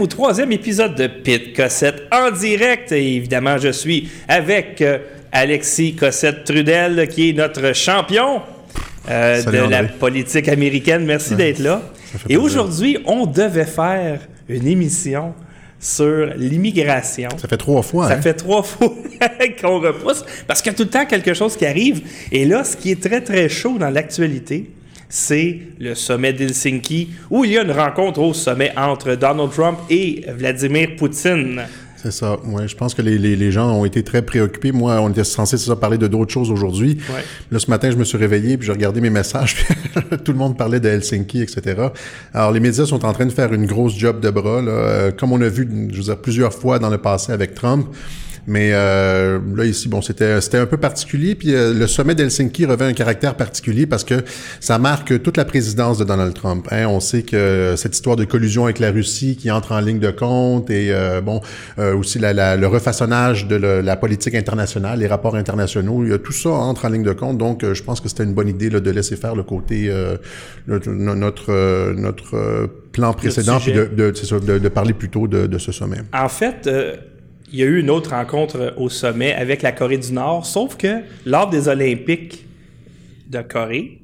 au troisième épisode de Pit Cossette en direct. Et évidemment, je suis avec euh, Alexis Cossette Trudel, qui est notre champion euh, de la politique américaine. Merci d'être là. Et aujourd'hui, on devait faire une émission sur l'immigration. Ça fait trois fois. Ça hein? fait trois fois qu'on repousse parce qu'il y a tout le temps quelque chose qui arrive. Et là, ce qui est très, très chaud dans l'actualité, c'est le sommet d'Helsinki, où il y a une rencontre au sommet entre Donald Trump et Vladimir Poutine. C'est ça. Ouais, je pense que les, les, les, gens ont été très préoccupés. Moi, on était censé ça, parler de d'autres choses aujourd'hui. Ouais. Là, ce matin, je me suis réveillé puis j'ai regardé mes messages. Puis tout le monde parlait de Helsinki, etc. Alors, les médias sont en train de faire une grosse job de bras, là, euh, comme on a vu, je veux dire, plusieurs fois dans le passé avec Trump. Mais euh, là ici, bon, c'était c'était un peu particulier. Puis euh, le sommet d'Helsinki revêt un caractère particulier parce que ça marque toute la présidence de Donald Trump. Hein. On sait que cette histoire de collusion avec la Russie qui entre en ligne de compte et euh, bon euh, aussi la, la, le refaçonnage de le, la politique internationale, les rapports internationaux, il y a tout ça entre en ligne de compte. Donc, euh, je pense que c'était une bonne idée là, de laisser faire le côté euh, le, notre notre plan précédent puis de, de, de, de, parler plutôt de, de ce sommet. En fait il y a eu une autre rencontre au sommet avec la Corée du Nord, sauf que lors des Olympiques de Corée,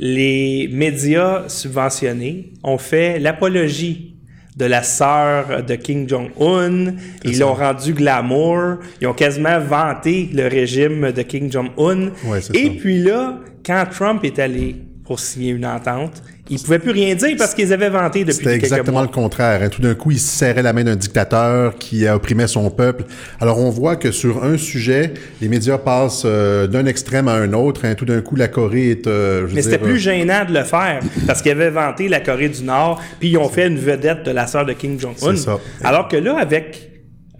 les médias subventionnés ont fait l'apologie de la sœur de Kim Jong-un. Ils l'ont rendu glamour. Ils ont quasiment vanté le régime de Kim Jong-un. Ouais, Et ça. puis là, quand Trump est allé pour signer une entente, ils pouvaient plus rien dire parce qu'ils avaient vanté depuis C'était exactement mois. le contraire. Hein. Tout d'un coup, il serrait la main d'un dictateur qui opprimait son peuple. Alors, on voit que sur un sujet, les médias passent euh, d'un extrême à un autre. Hein. Tout d'un coup, la Corée est... Euh, je Mais c'était plus gênant de le faire parce qu'ils avaient vanté la Corée du Nord, puis ils ont fait une vedette de la sœur de Kim Jong-un. C'est ça. Alors que là, avec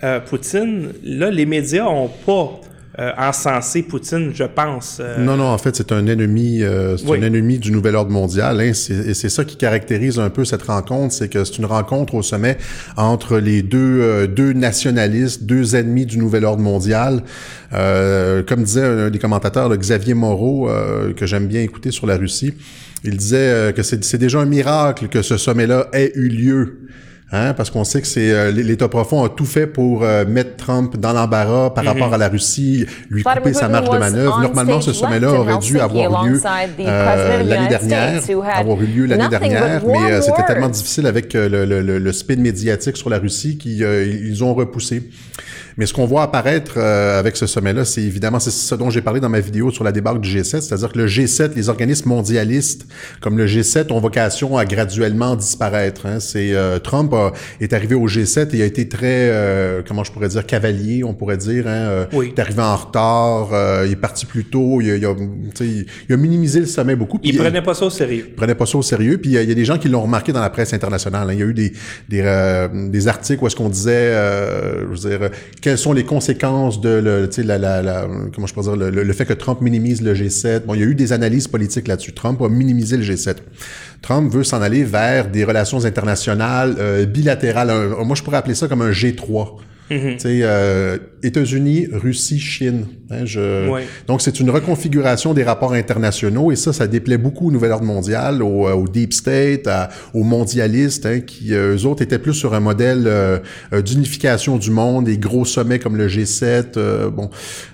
euh, Poutine, là, les médias ont pas euh, encensé Poutine, je pense. Euh, Non, non, en fait, c'est un ennemi, euh, c'est Oui. un ennemi du nouvel ordre mondial. Hein. C'est- Et c'est ça qui caractérise un peu cette rencontre, c'est que c'est une rencontre au sommet entre les deux, euh, deux nationalistes, deux ennemis du nouvel ordre mondial. Euh, comme disait un des commentateurs, le Xavier Moreau, euh, que j'aime bien écouter sur la Russie, il disait que c'est c'est déjà un miracle que ce sommet-là ait eu lieu. Hein, parce qu'on sait que c'est euh, l'État profond a tout fait pour euh, mettre Trump dans l'embarras par rapport à la Russie, lui couper sa marge de manœuvre. Normalement, ce sommet-là aurait dû Helsinki avoir lieu alongside the euh, President of the l'année United dernière, States, who had avoir eu lieu l'année dernière, mais euh, c'était tellement difficile avec euh, le, le, le, le spin médiatique sur la Russie qu'ils euh, ils ont repoussé. Mais ce qu'on voit apparaître euh, avec ce sommet-là, c'est évidemment c'est ce dont j'ai parlé dans ma vidéo sur la débâcle du G7, c'est-à-dire que le G7, les organismes mondialistes comme le G7 ont vocation à graduellement disparaître. Hein. C'est euh, Trump a- est arrivé au G7 et a été très, euh, comment je pourrais dire, cavalier, on pourrait dire. Hein, euh, Oui. Il est arrivé en retard, euh, il est parti plus tôt, il a, il a, il- il a minimisé le sommet beaucoup. ils puis- prenaient pas ça au sérieux. ils prenaient pas ça au sérieux. Puis il y a des gens qui l'ont remarqué dans la presse internationale. hein. Il y a eu des des, euh, des articles où est-ce qu'on disait, euh, je veux dire, quelles sont les conséquences de le, la, la, la, comment je peux dire, le, le- fait que Trump minimise le G7. Bon, il y a eu des analyses politiques là-dessus. Trump a minimisé le G7. Trump veut s'en aller vers des relations internationales euh, bilatérales. Moi, je pourrais appeler ça comme un G3. Sais, euh, États-Unis, Russie, Chine. Hein, je... Ouais. Donc, c'est une reconfiguration des rapports internationaux et ça, ça déplaît beaucoup au nouvel ordre mondial, au, euh, au deep state, à- aux mondialistes, hein, qui, euh, eux autres, étaient plus sur un modèle euh, d'unification du monde, des gros sommets comme le G7. euh, bon,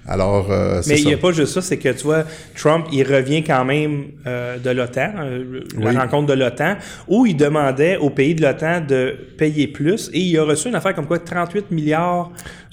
alors, euh, Mais il n'y a pas juste ça, c'est que tu vois, Trump, il revient quand même de l'OTAN, la Oui. rencontre de l'OTAN, où il demandait aux pays de l'OTAN de payer plus et il a reçu une affaire comme quoi 38 milliards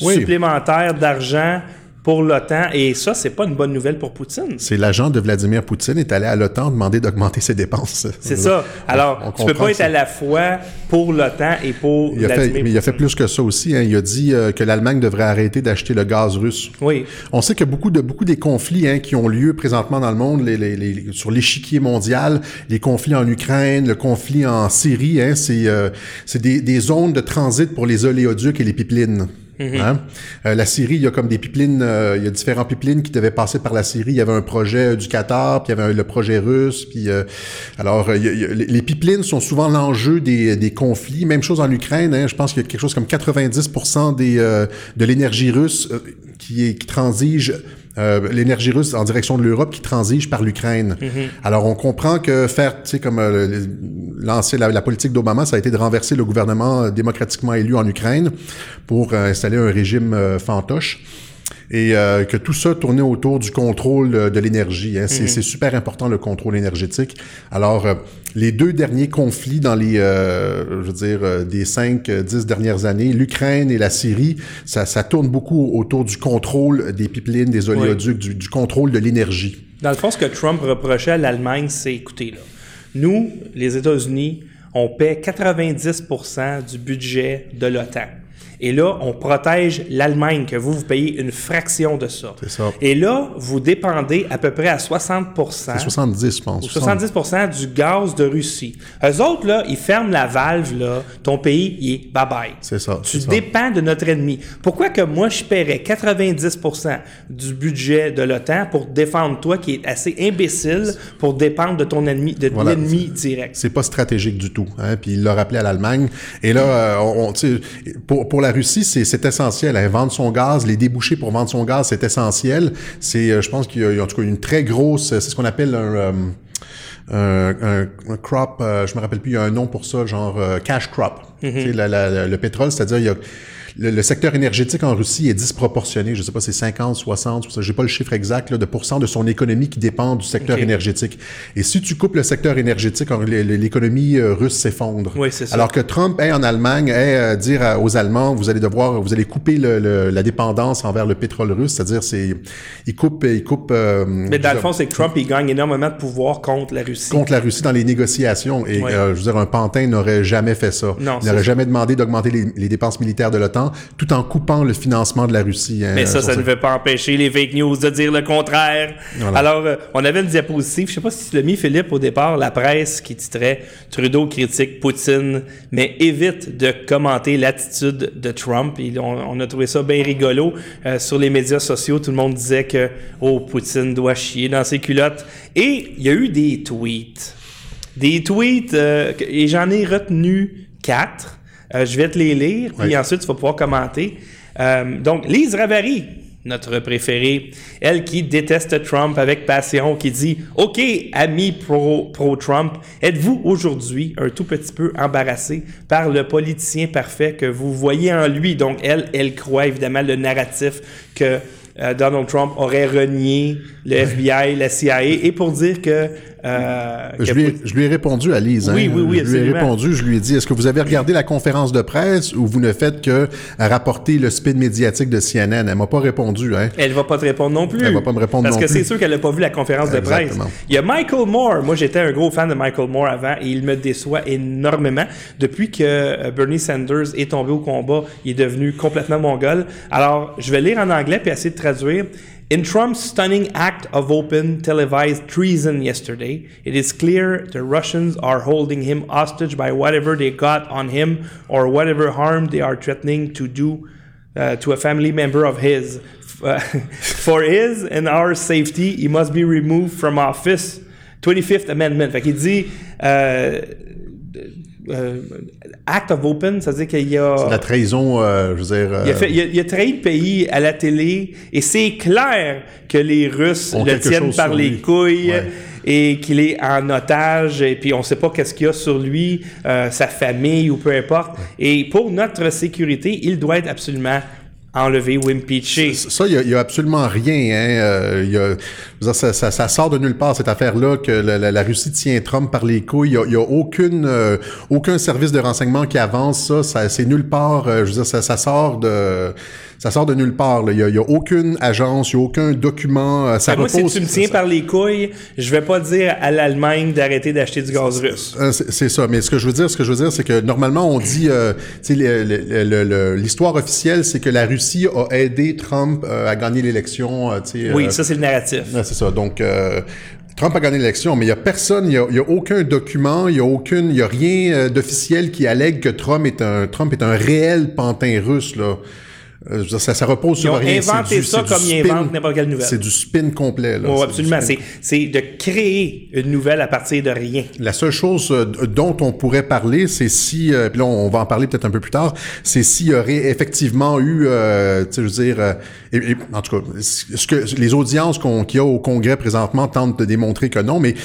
Oui. supplémentaires d'argent pour l'OTAN et ça, c'est pas une bonne nouvelle pour Poutine. C'est l'agent de Vladimir Poutine est allé à l'OTAN demander d'augmenter ses dépenses. C'est ça. Alors, on tu peux pas être à la fois pour l'OTAN et pour Il fait, mais il a fait plus que ça aussi. Hein. Il a dit euh, que l'Allemagne devrait arrêter d'acheter le gaz russe. Oui. On sait que beaucoup de beaucoup des conflits hein, qui ont lieu présentement dans le monde, les, les, les- sur l'échiquier mondial, les conflits en Ukraine, le conflit en Syrie, hein, c'est euh, c'est des, des zones de transit pour les oléoducs et les pipelines. Hein? Euh, la Syrie, il y a comme des pipelines, euh, il y a différents pipelines qui devaient passer par la Syrie. Il y avait un projet euh, du Qatar, puis il y avait le projet russe. Puis euh, alors, y a- les pipelines sont souvent l'enjeu des, conflits. Même chose en Ukraine. Hein, je pense qu'il y a quelque chose comme 90% des de l'énergie russe qui transige euh, l'énergie russe en direction de l'Europe qui transige par l'Ukraine. Alors, on comprend que faire, tu sais, comme euh, lancer la, la politique d'Obama, ça a été de renverser le gouvernement démocratiquement élu en Ukraine pour euh, installer un régime euh, fantoche et euh, que tout ça tournait autour du contrôle euh, de l'énergie. Hein. C'est c'est super important le contrôle énergétique. Alors, euh, les deux derniers conflits dans les, euh, je veux dire, euh, des cinq, euh, dix dernières années, l'Ukraine et la Syrie, ça, ça tourne beaucoup autour du contrôle des pipelines, des oléoducs, du, du contrôle de l'énergie. Dans le fond, ce que Trump reprochait à l'Allemagne, c'est, écoutez, là, nous, les États-Unis, on paie 90% du budget de l'OTAN. Et là, on protège l'Allemagne, que vous, vous payez une fraction de ça. C'est ça. Et là, vous dépendez à peu près à 60 C'est 70, je pense. ou 70 du gaz de Russie. Eux autres, là, ils ferment la valve, là, ton pays, il est bye-bye. C'est ça. Tu ça. dépends de notre ennemi. Pourquoi que moi, je paierais 90% du budget de l'OTAN pour défendre toi, qui est assez imbécile, pour dépendre de ton ennemi, de Voilà. l'ennemi direct? C'est pas stratégique du tout. Hein? Puis il l'a rappelé à l'Allemagne. Et là, euh, on, on- tu sais, pour, pour la Russie, c'est, essentiel. Hein? Vendre son gaz, les débouchés pour vendre son gaz, c'est essentiel. C'est, euh, je pense qu'il y a en tout cas une très grosse, c'est ce qu'on appelle un, euh, un, un- un crop, euh, je me rappelle plus, il y a un nom pour ça, genre euh, cash crop. La- la- la- le pétrole, c'est-à-dire il y a le, le secteur énergétique en Russie est disproportionné. Je sais pas, c'est 50, 60, j'ai pas le chiffre exact là, de pourcent de son économie qui dépend du secteur énergétique. Et si tu coupes le secteur énergétique, l'économie euh, russe s'effondre. Oui, c'est ça. Alors que Trump est en Allemagne, est euh, dire aux Allemands, vous allez devoir, vous allez couper le- le- la dépendance envers le pétrole russe, c'est-à-dire c'est, il coupe, il coupe. euh, Mais dans le fond, c'est que Trump, il gagne énormément de pouvoir contre la Russie. contre la Russie dans les négociations. Et Ouais. euh, je veux dire, un pantin n'aurait jamais fait ça. Non, il n'aurait jamais demandé d'augmenter les, les dépenses militaires de l'OTAN, tout en coupant le financement de la Russie. hein, Mais ça, ça ne veut pas empêcher les fake news de dire le contraire. Voilà. Alors, euh, on avait une diapositive, je sais pas si tu l'as mis, Philippe, au départ, la presse qui titrait Trudeau critique Poutine, mais évite de commenter l'attitude de Trump. On, on a trouvé ça bien rigolo. Euh, sur les médias sociaux, tout le monde disait que oh, Poutine doit chier dans ses culottes. Et il y a eu des tweets. Des tweets, euh, et j'en ai retenu quatre. Euh, je vais te les lire, puis Oui. ensuite tu vas pouvoir commenter. Euh, donc, Lise Ravary, notre préférée, elle qui déteste Trump avec passion, qui dit OK, amis pro- pro-Trump, êtes-vous aujourd'hui un tout petit peu embarrassé par le politicien parfait que vous voyez en lui Donc, elle, elle croit évidemment le narratif que euh, Donald Trump aurait renié le FBI, la CIA, et pour dire que. Euh, Je que lui, ai, Poutine- je lui ai répondu à Lise. Oui, hein. oui, oui, Je lui ai répondu, je lui ai dit, est-ce que vous avez regardé la conférence de presse ou vous ne faites que rapporter le spin médiatique de CNN? Elle m'a pas répondu. Hein. Elle va pas te répondre non plus. Elle va pas me répondre Parce non que plus. c'est sûr qu'elle n'a pas vu la conférence de presse. Il y a Michael Moore. Moi, j'étais un gros fan de Michael Moore avant et il me déçoit énormément. Depuis que euh, Bernie Sanders est tombé au combat, il est devenu complètement mongol. Alors, je vais lire en anglais puis essayer de traduire. In Trump's stunning act of open televised treason yesterday, it is clear the Russians are holding him hostage by whatever they got on him or whatever harm they are threatening to do uh, to a family member of his. For his and our safety, he must be removed from office. 25th Amendment. Fait qu'il dit euh, euh, act of open, ça veut dire qu'il y a. La trahison, euh, je veux dire... Il a, euh, fait- il a- il a trahi le pays à la télé et c'est clair que les Russes Ont le tiennent par les lui. couilles Ouais. et qu'il est en otage et puis on sait pas qu'est-ce qu'il y a sur lui, sa famille ou peu importe. Et pour notre sécurité, il doit être absolument enlevé ou impeaché. Ça, il n'y a, absolument rien. Hein. euh, y a- dire, ça, ça- ça sort de nulle part, cette affaire-là, que la, la- la Russie tient Trump par les couilles. Il n'y a, aucune, euh, aucun service de renseignement qui avance ça. ça c'est nulle part. euh, je veux dire, ça, ça sort de... Ça sort de nulle part. Il n'y a, aucune agence, il n'y a aucun document. euh, Ça moi, si repose- tu me tiens ça- par les couilles, je vais pas dire à l'Allemagne d'arrêter d'acheter du gaz russe. Euh, c'est ça, mais ce que je veux dire, ce que je veux dire, c'est que normalement on dit, euh, l'histoire officielle, c'est que la Russie a aidé Trump euh, à gagner l'élection. Oui, ça c'est le narratif. C'est ça. Donc, Trump a gagné l'élection, mais il y a personne, il y a, aucun document, il y a aucune, il y a rien d'officiel qui allègue que Trump est un, Trump est un réel pantin russe là. Euh, dire, ça, ça repose Ils sur ont rien. inventé ça du comme ils spin. inventent n'importe quelle nouvelle. C'est du spin complet. Là. Oh, absolument. C'est, c'est de créer une nouvelle à partir de rien. La seule chose euh, dont on pourrait parler, c'est si, euh, puis là on va en parler peut-être un peu plus tard, c'est s'il y aurait effectivement eu, euh, tu sais, je veux dire, euh, et- et, en tout cas, ce que les audiences qu'on, qu'il y a au Congrès présentement tentent de démontrer que non, mais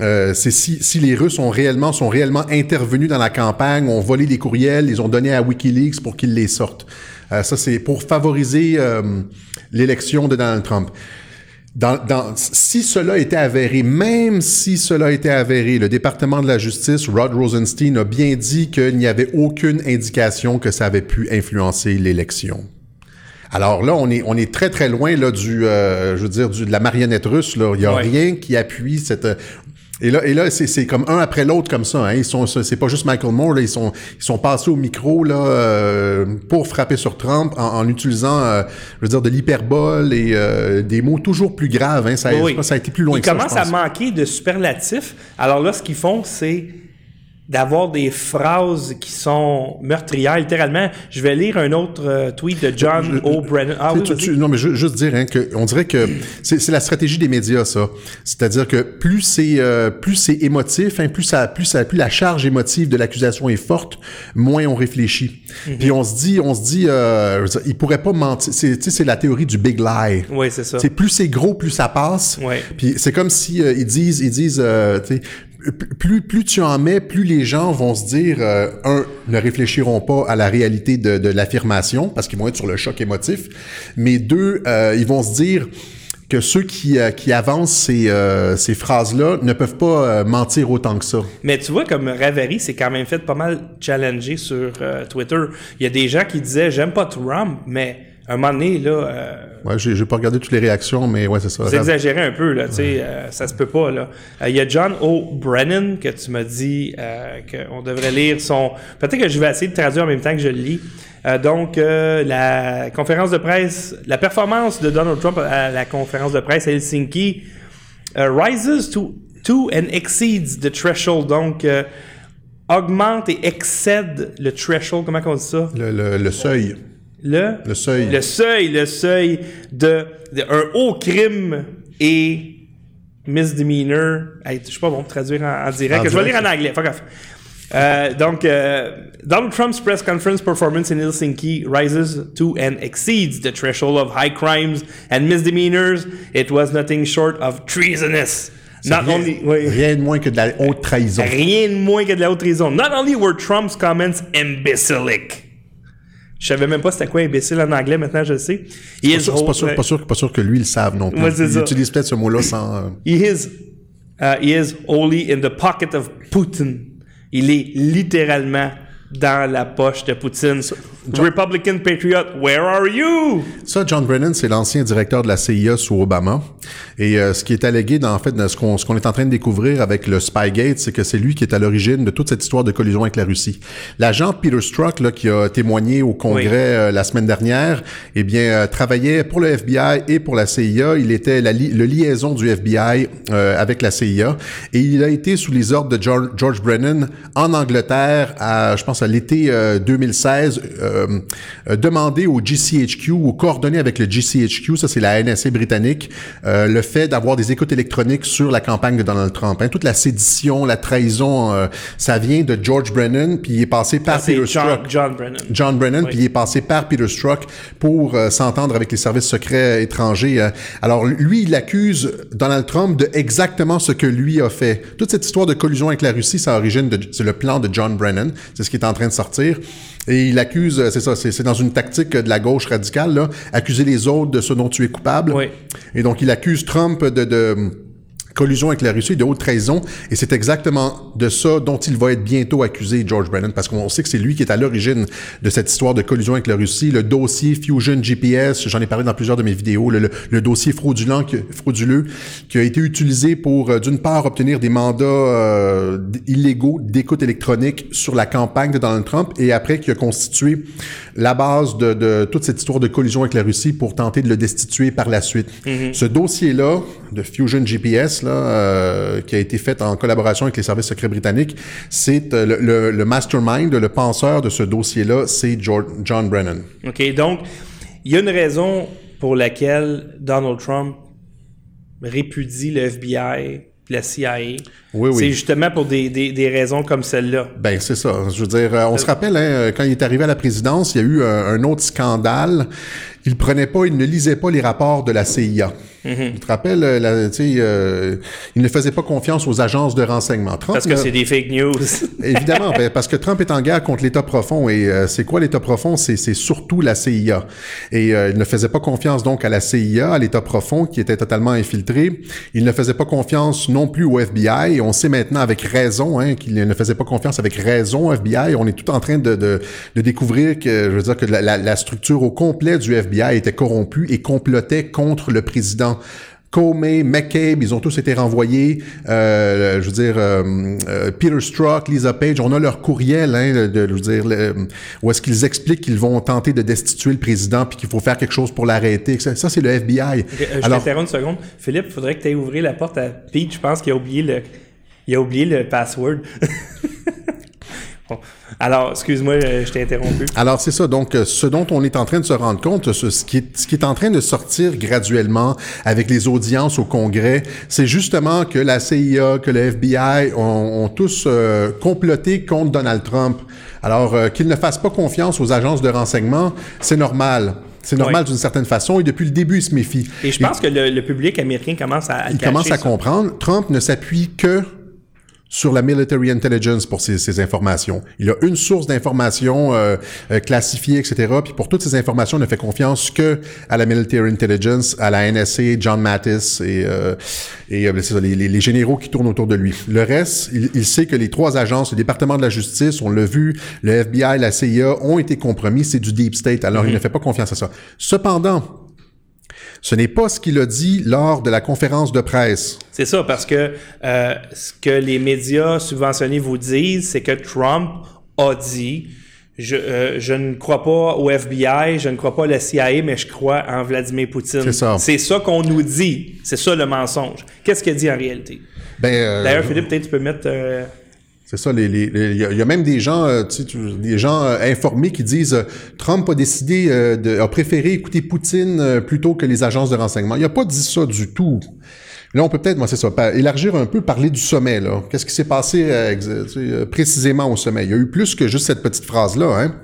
euh, c'est si, si les Russes ont réellement, sont réellement intervenus dans la campagne, ont volé les courriels, les ont donnés à WikiLeaks pour qu'ils les sortent. Euh, ça, c'est pour favoriser euh, l'élection de Donald Trump. Dans, dans, si cela était avéré, même si cela était avéré, le département de la justice, Rod Rosenstein, a bien dit qu'il n'y avait aucune indication que ça avait pu influencer l'élection. Alors là, on est, on est très très loin là du, euh, je veux dire, du, de la marionnette russe. Là, il y a Ouais. rien qui appuie cette. Et là, et là, c'est, comme un après l'autre comme ça. Hein. Ils sont, c'est pas juste Michael Moore. Là, ils sont, ils sont passés au micro là euh, pour frapper sur Trump en, en utilisant, euh, je veux dire, de l'hyperbole et euh, des mots toujours plus graves. Hein. Ça, a- Oui, ça été plus loin Ils que ça. commencent à manquer de superlatifs. Alors là, ce qu'ils font, c'est d'avoir des phrases qui sont meurtrières, littéralement. Je vais lire un autre euh, tweet de John O'Brien. Ah oui, Tu- vas-y. tu- non, mais ju- juste dire hein, que on dirait que c'est la stratégie des médias, ça. C'est-à-dire que plus c'est euh, plus c'est émotif, hein, plus ça plus ça plus la charge émotive de l'accusation est forte, moins on réfléchit. Mhm. Puis on se dit on se dit euh, il pourrait pas mentir. C'est c'est la théorie du big lie. Oui, c'est ça. C'est plus c'est gros, plus ça passe. Ouais. Puis c'est comme si euh, ils disent, ils disent, plus plus tu en mets, plus les gens vont se dire, euh, un, ne réfléchiront pas à la réalité de, de l'affirmation parce qu'ils vont être sur le choc émotif, mais deux, euh, ils vont se dire que ceux qui, euh, qui avancent ces, euh, ces phrases-là ne peuvent pas euh, mentir autant que ça. Mais tu vois, comme Ravary s'est quand même fait pas mal challenger sur euh, Twitter. Il y a des gens qui disaient j'aime pas Trump, mais un moment donné, là, euh, Ouais, j'ai pas regardé toutes les réactions, mais ouais, c'est ça. vous exagérez un peu, là, tu sais, euh, ça se peut pas, là. Euh, Il y a John O'Brennan que tu m'as dit euh, qu'on devrait lire son... Peut-être que je vais essayer de traduire en même temps que je le lis. Donc, la conférence de presse, la performance de Donald Trump à la conférence de presse à Helsinki rises to, to and exceeds the threshold. Donc, augmente et excède le threshold, comment on dit ça? Le, le, le seuil. Le, Le seuil. le seuil, le seuil de, de un haut crime et misdemeanor. Hey, je suis pas bon pour traduire en, en direct. En je vais lire en anglais. Fuck off. Euh, donc, euh, Donald Trump's press conference performance in Helsinki rises to and exceeds the threshold of high crimes and misdemeanors. It was nothing short of treasonous. Not rien, only, oui. rien de moins que de la haute trahison. Rien de moins que de la haute trahison. Not only were Trump's comments imbecilic. Je savais même pas c'était quoi imbécile en anglais, maintenant je le sais. He C'est is, pas sûr, pas sûr, whole- pas sûr, pas sûr que lui, le savent non plus. Ouais, il ça. utilise peut-être ce mot-là sans... euh, he is, uh, he is wholly in the pocket of Putin. Il est littéralement dans la poche de Poutine. Republican patriot, where are you? Ça, John Brennan, c'est l'ancien directeur de la CIA sous Obama. Et euh, ce qui est allégué, dans en fait, ce qu'on est en train de découvrir avec le Spygate, c'est que c'est lui qui est à l'origine de toute cette histoire de collusion avec la Russie. L'agent Peter Strzok, là, qui a témoigné au Congrès Oui. euh, la semaine dernière, eh bien, euh, travaillait pour le FBI et pour la CIA. Il était la li- le liaison du FBI avec la CIA. Et il a été sous les ordres de George, George Brennan en Angleterre, à, je pense à l'été euh, 2016, euh, euh, demander au GCHQ ou coordonner avec le GCHQ, ça c'est la NSA britannique, euh, le fait d'avoir des écoutes électroniques sur la campagne de Donald Trump. Hein. Toute la sédition, la trahison, euh, ça vient de George Brennan, puis il est passé par C'est Peter John, Strzok. John Brennan. John Brennan, puis il est passé par Peter Strzok pour s'entendre avec les services secrets étrangers. Alors lui, il accuse Donald Trump de exactement ce que lui a fait. Toute cette histoire de collusion avec la Russie, ça origine de, c'est le plan de John Brennan. C'est ce qui est en train de sortir. Et il accuse, euh, c'est ça, c'est, c'est dans une tactique de la gauche radicale, là, accuser les autres de ce dont tu es coupable. Oui. Et donc il accuse Trump de, de collusion avec la Russie de haute trahison. Et c'est exactement de ça dont il va être bientôt accusé, George Brennan, parce qu'on sait que c'est lui qui est à l'origine de cette histoire de collusion avec la Russie. Le dossier Fusion GPS, j'en ai parlé dans plusieurs de mes vidéos, le, dossier frauduleux qui a été utilisé pour, euh, d'une part, obtenir des mandats euh, illégaux d'écoute électronique sur la campagne de Donald Trump, et après qui a constitué la base de, de toute cette histoire de collusion avec la Russie pour tenter de le destituer par la suite. Ce dossier-là, de Fusion GPS, là, euh, qui a été fait en collaboration avec les services secrets britanniques, c'est euh, le, le- le mastermind, le penseur de ce dossier-là, c'est John Brennan. OK, donc, il y a une raison pour laquelle Donald Trump répudie le FBI, la CIA. Oui, oui. C'est justement pour des, des, des raisons comme celle-là. Ben c'est ça. Je veux dire, euh, on se rappelle hein, quand il est arrivé à la présidence, il y a eu un, un autre scandale. Il prenait pas, il ne lisait pas les rapports de la CIA. Tu te rappelles, euh, la, euh, il ne faisait pas confiance aux agences de renseignement. Trump, Parce que c'est des fake news. Évidemment, ben, parce que Trump est en guerre contre l'État profond. Et euh, c'est quoi l'État profond? C'est, c'est surtout la CIA. Et euh, il ne faisait pas confiance donc à la CIA, à l'État profond, qui était totalement infiltré. Il ne faisait pas confiance non plus au FBI. Et on sait maintenant avec raison hein, qu'il ne faisait pas confiance avec raison au FBI. On est tout en train de, de, de découvrir que, je veux dire, que la, la- la structure au complet du FBI était corrompue et complotait contre le président. Comey, McCabe, ils ont tous été renvoyés. Euh, je veux dire, euh, euh, Peter Strzok, Lisa Page, on a leur courriel, hein, de, je veux dire, le- où est-ce qu'ils expliquent qu'ils vont tenter de destituer le président puis qu'il faut faire quelque chose pour l'arrêter. Ça, ça, c'est le FBI. Je Alors, t'interromps une seconde. Philippe, faudrait que tu aies ouvert la porte à Pete. Je pense qu'il a oublié le, il a oublié le password. Bon. Alors, excuse-moi, euh, je t'ai interrompu. Alors c'est ça. Donc euh, ce dont on est en train de se rendre compte, ce, ce qui est, ce qui est en train de sortir graduellement avec les audiences au Congrès, c'est justement que la CIA, que le FBI ont, ont tous euh, comploté contre Donald Trump. Alors euh, qu'ils ne fassent pas confiance aux agences de renseignement, c'est normal. C'est normal Oui. d'une certaine façon et depuis le début, il se méfie. Et je pense que le, le public américain commence à, à Il commence à ça. comprendre. Trump ne s'appuie que sur la military intelligence pour ces, ces informations. Il a une source d'informations euh, euh, classifiées, etc. Puis pour toutes ces informations, il ne fait confiance que à la military intelligence, à la NSA, John Mattis et, euh, et euh, c'est ça, les, les- les généraux qui tournent autour de lui. Le reste, il, il sait que les trois agences, le département de la justice, on l'a vu, le FBI, la CIA ont été compromis. C'est du deep state. Alors il ne fait pas confiance à ça. Cependant, ce n'est pas ce qu'il a dit lors de la conférence de presse. C'est ça, parce que euh, ce que les médias subventionnés vous disent, c'est que Trump a dit je, euh, je ne crois pas au FBI, je ne crois pas à la CIA, mais je crois en Vladimir Poutine. C'est ça. C'est ça qu'on nous dit. C'est ça le mensonge. Qu'est-ce qu'il dit en réalité? Ben, euh, D'ailleurs, Philippe, peut-être tu peux mettre. C'est ça, il y, a- même des gens, euh, des gens euh, informés qui disent euh, Trump a décidé, de, a préféré écouter Poutine plutôt que les agences de renseignement. Il a pas dit ça du tout. Là, on peut peut-être, moi, c'est ça, élargir un peu, parler du sommet, là. Qu'est-ce qui s'est passé précisément au sommet? Il y a eu plus que juste cette petite phrase-là, hein.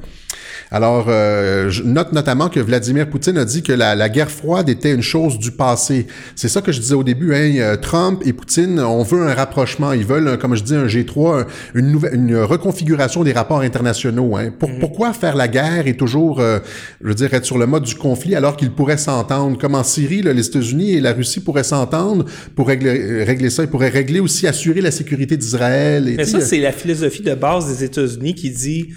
Alors, euh, je note notamment que Vladimir Poutine a dit que la, la guerre froide était une chose du passé. C'est ça que je disais au début. Hein, euh, Trump et Poutine, on veut un rapprochement. Ils veulent, comme je dis, un G3, un- une, nouvelle, une reconfiguration des rapports internationaux. Hein. Pour, Pourquoi faire la guerre et toujours, euh, je veux dire, être sur le mode du conflit alors qu'ils pourraient s'entendre? Comme en Syrie, là, les États-Unis et la Russie pourraient s'entendre pour régler, euh, régler ça. Ils pourraient régler aussi, assurer la sécurité d'Israël. Mais ça, c'est la philosophie de base des États-Unis qui dit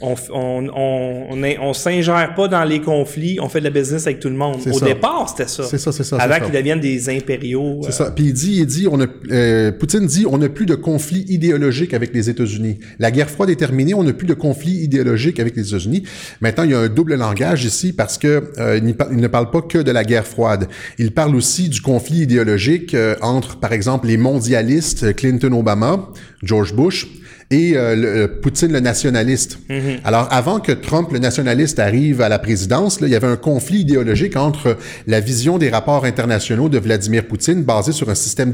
on, on, on, on, s'ingère pas dans les conflits, on fait de la business avec tout le monde. Au ça. départ, c'était ça. C'est ça, c'est ça, Avant qu'ils deviennent des impériaux. C'est euh, ça. Puis il dit, il dit, on a, euh, Poutine dit, on n'a plus de conflit idéologique avec les États-Unis. La guerre froide est terminée, on n'a plus de conflit idéologique avec les États-Unis. Maintenant, il y a un double langage ici parce que euh, il, il ne parle pas que de la guerre froide. Il parle aussi du conflit idéologique entre, par exemple, les mondialistes Clinton-Obama, George Bush. Et euh, le- le Poutine, le nationaliste. Alors, avant que Trump, le nationaliste, arrive à la présidence, là, il y avait un conflit idéologique entre la vision des rapports internationaux de Vladimir Poutine, basée sur un système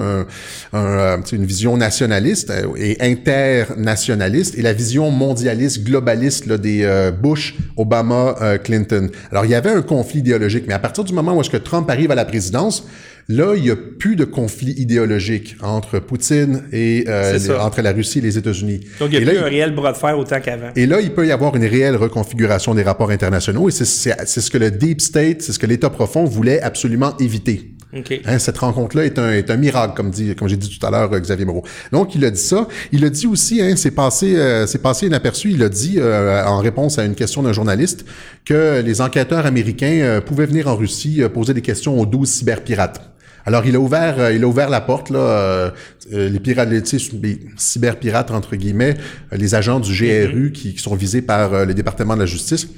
un- un, euh, une vision nationaliste euh, et internationaliste, et la vision mondialiste, globaliste là, des euh, Bush, Obama, euh, Clinton. Alors, il y avait un conflit idéologique, mais à partir du moment où est-ce que Trump arrive à la présidence, Là, il n'y a plus de conflit idéologique entre Poutine et euh, les- entre la Russie et les États-Unis. Donc, il Et n'y a là, plus un réel bras de fer autant qu'avant. et là, il peut y avoir une réelle reconfiguration des rapports internationaux et c'est- ce que le Deep State, c'est ce que l'État profond voulait absolument éviter. OK. Hein, cette rencontre-là est un, est un miracle, comme dit, comme j'ai dit tout à l'heure, euh, Xavier Moreau. Donc, il a dit ça. Il a dit aussi, hein, c'est passé, euh, c'est passé inaperçu. Il a dit, euh, en réponse à une question d'un journaliste, que les enquêteurs américains euh, pouvaient venir en Russie poser des questions aux 12 cyberpirates. Alors, il a ouvert, euh, il a ouvert la porte là. euh, euh, les pirates, les, cyberpirates entre guillemets, les agents du GRU qui, qui sont visés par le département de la justice.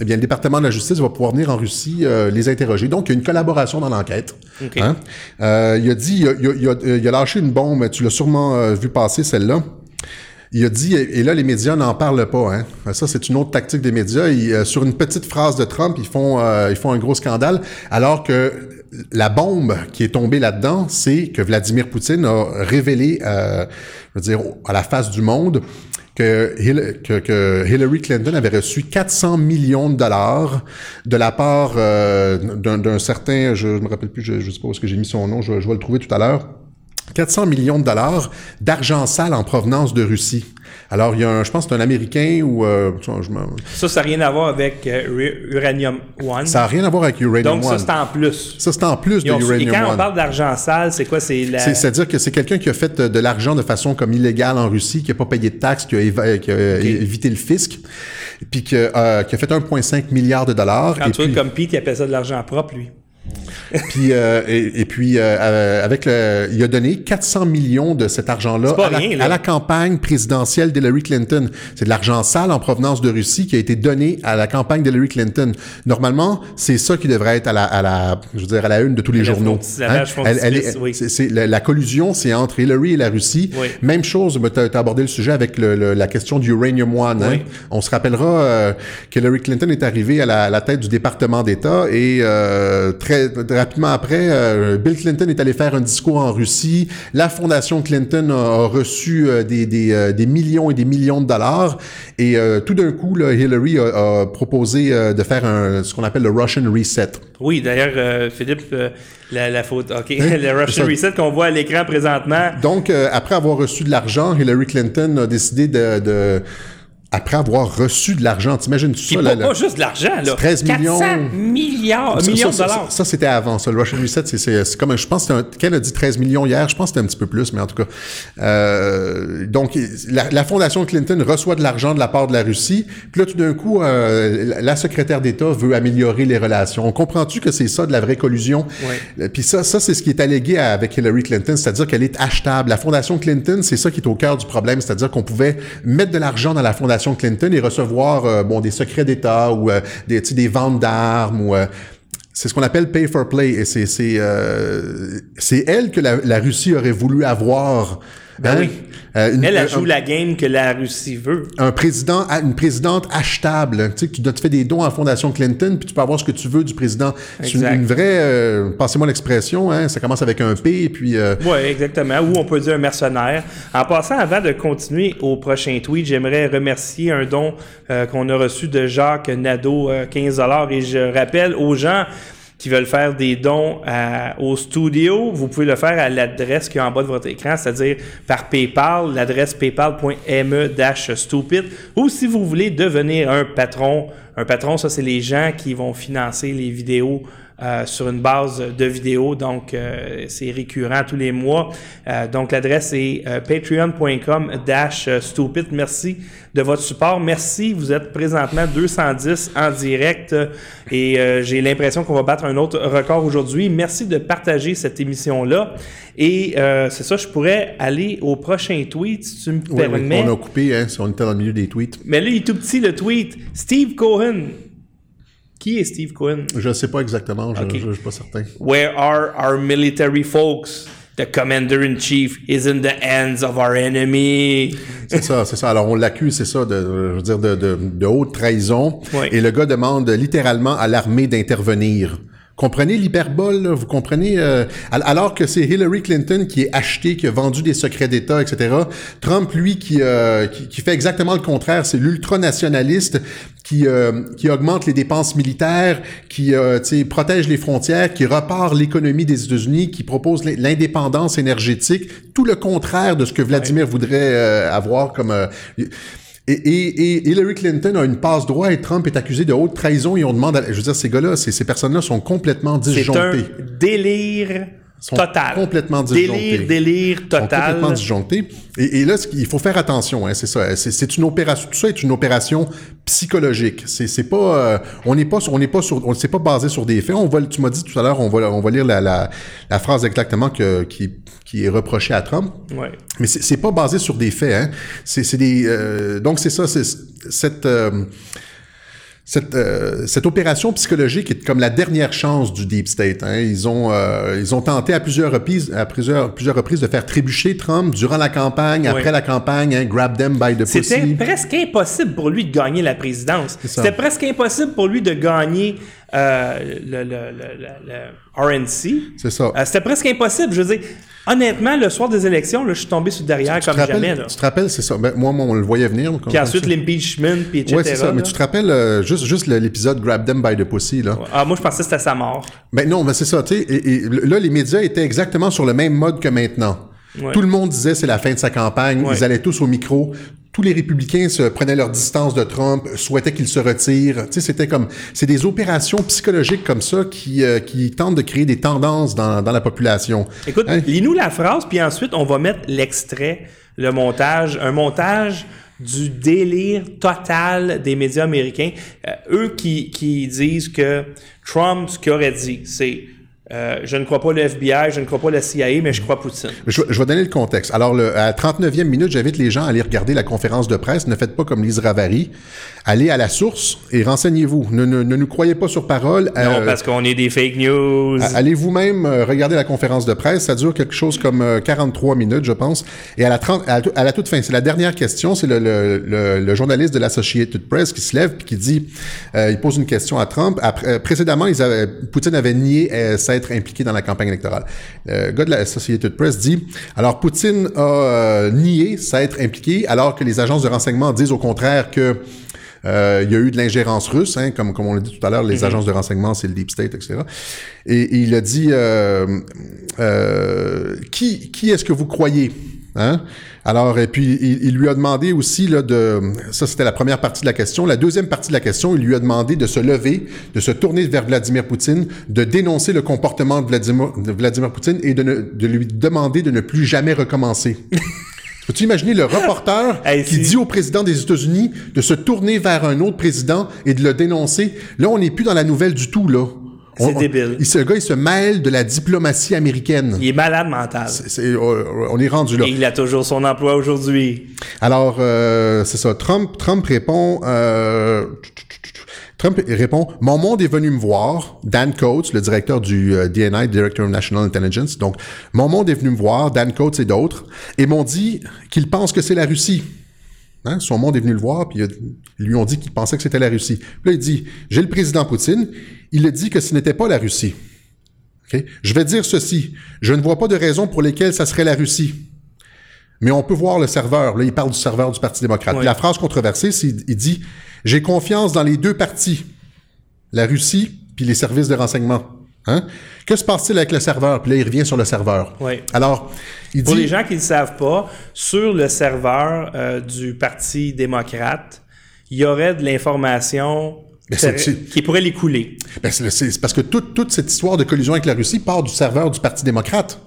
Eh bien, le département de la justice va pouvoir venir en Russie euh, les interroger. Donc, il y a une collaboration dans l'enquête. OK. Hein? Euh, il a dit, il a, il a- il a- il a lâché une bombe, tu l'as sûrement vu passer celle-là. Il a dit, et là les médias n'en parlent pas. Hein. Ça c'est une autre tactique des médias. Ils, euh, sur une petite phrase de Trump, ils font euh, ils font un gros scandale, alors que la bombe qui est tombée là-dedans, c'est que Vladimir Poutine a révélé, euh, je veux dire, à la face du monde, que, Hillary Clinton avait reçu 400 millions de dollars de la part euh, d'un certain, je me rappelle plus, je ne sais pas où est-ce que j'ai mis son nom, je vais le trouver tout à l'heure, 400 millions de dollars d'argent sale en provenance de Russie. Alors, il y a un, je pense que c'est un Américain ou... Euh, ça, ça n'a rien à voir avec euh, Uranium One. Ça n'a rien à voir avec Uranium One. Donc, ça, c'est en plus. Ça, c'est en plus de Uranium One. Et quand on parle d'argent sale, c'est quoi? C'est la... C'est-à-dire que c'est quelqu'un qui a fait de l'argent de façon comme illégale en Russie, qui n'a pas payé de taxes, qui a, évité le fisc, puis qui, euh, qui a fait 1,5 milliard de dollars. Quand tu puis... comme Pete, il appelle ça de l'argent propre, lui puis euh, et, puis euh, euh, avec le, il a donné 400 millions de cet argent-là à, la campagne présidentielle d'Hillary Clinton. C'est de l'argent sale en provenance de Russie qui a été donné à la campagne d'Hillary Clinton. Normalement, c'est ça qui devrait être à la, à la, je veux dire à la une de tous les journaux. Hein? Elle, la, collusion, c'est entre Hillary et la Russie. Même chose, tu as, abordé le sujet avec le, la question du Uranium One. Hein? On se rappellera qu'Hillary Clinton est arrivée à la, la, tête du département d'État et très rapidement après, euh, Bill Clinton est allé faire un discours en Russie. La fondation Clinton a, reçu euh, des, des, euh, des, millions et des millions de dollars. Et tout d'un coup, là, Hillary a, proposé de faire un, ce qu'on appelle le Russian Reset. Oui, d'ailleurs, Philippe, la, la faute, OK, hein? le Russian Reset qu'on voit à l'écran présentement. Donc, après avoir reçu de l'argent, Hillary Clinton a décidé de, de après avoir reçu de l'argent. T'imagines tout ça? Pas, pas juste de l'argent, là. 13 millions. milliards, ça, millions de dollars. Ça, c'était avant, ça. Le Russian Reset, c'est comme, je pense, qu'elle a dit 13 millions hier, je pense que c'était un petit peu plus, mais en tout cas. Euh, donc, la, la, Fondation Clinton reçoit de l'argent de la part de la Russie. Puis là, tout d'un coup, euh, la secrétaire d'État veut améliorer les relations. On comprend-tu que c'est ça, de la vraie collusion? Oui. Puis ça, ça c'est ce qui est allégué avec Hillary Clinton, c'est-à-dire qu'elle est achetable. La Fondation Clinton, c'est ça qui est au cœur du problème, c'est-à-dire qu'on pouvait mettre de l'argent dans la Fondation Clinton et recevoir euh, bon des secrets d'État ou euh, des, des ventes d'armes ou euh, c'est ce qu'on appelle pay for play et c'est c'est c'est elle que la, Russie aurait voulu avoir ben oui. Euh, elle, elle joue la game que la Russie veut. Un président, une présidente achetable. Tu sais, tu dois te faire des dons à la Fondation Clinton, puis tu peux avoir ce que tu veux du président. C'est une, vraie, euh, passez-moi l'expression, hein, ça commence avec un P, et puis... Euh... Oui, exactement. Ou on peut dire un mercenaire. En passant, avant de continuer au prochain tweet, j'aimerais remercier un don euh, qu'on a reçu de Jacques Nadeau, 15 et je rappelle aux gens qui veulent faire des dons au studio, vous pouvez le faire à l'adresse qui est en bas de votre écran, c'est-à-dire par PayPal, l'adresse paypal.me-stupid, ou si vous voulez devenir un patron. Un patron, ça, c'est les gens qui vont financer les vidéos euh, sur une base de vidéos, donc euh, c'est récurrent tous les mois. Euh, donc l'adresse est patreon.com dash stupid. Merci de votre support. Merci, vous êtes présentement 210 en direct et j'ai l'impression qu'on va battre un autre record aujourd'hui. Merci de partager cette émission-là. Et c'est ça, je pourrais aller au prochain tweet, si tu me permets. on a coupé, hein, si on était dans le milieu des tweets. Mais là, il est tout petit le tweet. Steve Cohen qui est Steve Cohen? Je ne sais pas exactement, je ne suis pas certain. Where are our military folks? The commander-in-chief is in the hands of our enemy. C'est ça, c'est ça. Alors on l'accuse, c'est ça, de, je veux dire, de, de, de haute trahison. Et le gars demande littéralement à l'armée d'intervenir. Comprenez l'hyperbole, vous comprenez euh, alors que c'est Hillary Clinton qui est acheté, qui a vendu des secrets d'État, etc. Trump, lui, qui, euh, qui, fait exactement le contraire, c'est l'ultranationaliste qui, euh, qui augmente les dépenses militaires, qui protège les frontières, qui repart l'économie des États-Unis, qui propose l'indépendance énergétique, tout le contraire de ce que Vladimir voudrait avoir comme et, Hillary Clinton a une passe droit et Trump est accusé de haute trahison et on demande, à, je veux dire, ces gars-là, ces, ces personnes-là sont complètement disjonctées. C'est un délire total. Complètement disjonctés. Délire, délire total. complètement disjonctés. Et, et là, il faut faire attention, hein, c'est ça. C'est une opération, tout ça est une opération psychologique. C'est pas, euh, on n'est pas, on n'est pas sur, on s'est pas basé sur des faits. On va, tu m'as dit tout à l'heure, on va, on va lire la, la, la phrase exactement que, qui, qui est reprochée à Trump. Ouais. Mais c'est pas basé sur des faits. Hein. C'est des, euh, donc c'est ça, c'est cette euh, cette, euh, cette opération psychologique est comme la dernière chance du Deep State. Hein. Ils, ont, euh, ils ont tenté à plusieurs reprises, à plusieurs, plusieurs reprises de faire trébucher Trump durant la campagne, après la campagne, hein, grab them by the pussy. C'était presque impossible pour lui de gagner la présidence. C'était presque impossible pour lui de gagner euh, le, le, le, RNC. C'est ça. Euh, c'était presque impossible. Je veux dire, honnêtement, le soir des élections, là, je suis tombé sur derrière comme jamais. Là. Tu te rappelles, c'est ça. Ben, moi, moi, on le voyait venir. Puis ensuite, l'impeachment, puis etc. Ouais, c'est ça. Mais tu te rappelles euh, juste, juste l'épisode Grab Them by the Pussy, là? Ah, moi, je pensais que c'était sa mort. Ben non, mais c'est ça, tu sais. Et, et, là, les médias étaient exactement sur le même mode que maintenant. Ouais. Tout le monde disait c'est la fin de sa campagne. Ouais. Ils allaient tous au micro. Tous les républicains se prenaient leur distance de Trump, souhaitaient qu'il se retire. Tu sais, c'était comme, c'est des opérations psychologiques comme ça qui, euh, qui tentent de créer des tendances dans, dans la population. Écoute, hein? lis-nous la phrase, puis ensuite on va mettre l'extrait, le montage, un montage du délire total des médias américains. Euh, eux qui, qui disent que Trump, ce qu'il aurait dit, c'est euh, je ne crois pas le FBI, je ne crois pas la CIA, mais je crois Poutine. Je, je vais donner le contexte. Alors, le, à la 39e minute, j'invite les gens à aller regarder la conférence de presse. Ne faites pas comme Lise Ravary. Allez à la source et renseignez-vous. Ne, ne, ne nous croyez pas sur parole. Non, euh, parce qu'on est des fake news. Allez vous-même euh, regarder la conférence de presse. Ça dure quelque chose comme 43 minutes, je pense. Et à la, 30, à, la, à la toute fin, c'est la dernière question. C'est le, le, le, journaliste de l'Associated Press qui se lève et qui dit, il pose une question à Trump. Après, précédemment, ils avaient, Poutine avait nié s'être impliqué dans la campagne électorale. Le gars de la Associated Press dit alors Poutine a euh, nié s'être impliqué alors que les agences de renseignement disent au contraire que euh, il y a eu de l'ingérence russe, hein, comme, comme on l'a dit tout à l'heure, les mm -hmm. agences de renseignement, c'est le Deep State, etc. Et, et il a dit euh, euh, qui, qui est-ce que vous croyez Hein? Alors, et puis, il, il, lui a demandé aussi, là, de, ça c'était la première partie de la question. La deuxième partie de la question, il lui a demandé de se lever, de se tourner vers Vladimir Poutine, de dénoncer le comportement de Vladimir, de Vladimir Poutine et de, ne, de lui demander de ne plus jamais recommencer. Peux-tu imaginer le reporter hey, qui dit au président des États-Unis de se tourner vers un autre président et de le dénoncer? Là, on n'est plus dans la nouvelle du tout, là. C'est débile. Il, ce gars, il se mêle de la diplomatie américaine. Il est malade mental. C est, on est rendu là. Et il a toujours son emploi aujourd'hui. Alors, euh, c'est ça. Trump, Trump répond... Euh, Trump répond Mon monde est venu me voir, Dan Coates, le directeur du euh, DNI, Director of National Intelligence. Donc, mon monde est venu me voir, Dan Coates et d'autres, et m'ont dit qu'ils pensent que c'est la Russie. Hein? Son monde est venu le voir, puis ils lui ont dit qu'il pensait que c'était la Russie. Puis là, il dit J'ai le président Poutine, il a dit que ce n'était pas la Russie. Okay? Je vais dire ceci je ne vois pas de raison pour lesquelles ça serait la Russie. Mais on peut voir le serveur. Là, il parle du serveur du Parti démocrate. La phrase controversée, c'est il dit J'ai confiance dans les deux partis, la Russie puis les services de renseignement. Hein? Que se passe-t-il avec le serveur? Puis là, il revient sur le serveur. Oui. Alors, il Pour dit... les gens qui ne le savent pas, sur le serveur euh, du Parti démocrate, il y aurait de l'information qui pourrait les couler. Ben c'est parce que toute, toute cette histoire de collusion avec la Russie part du serveur du Parti démocrate.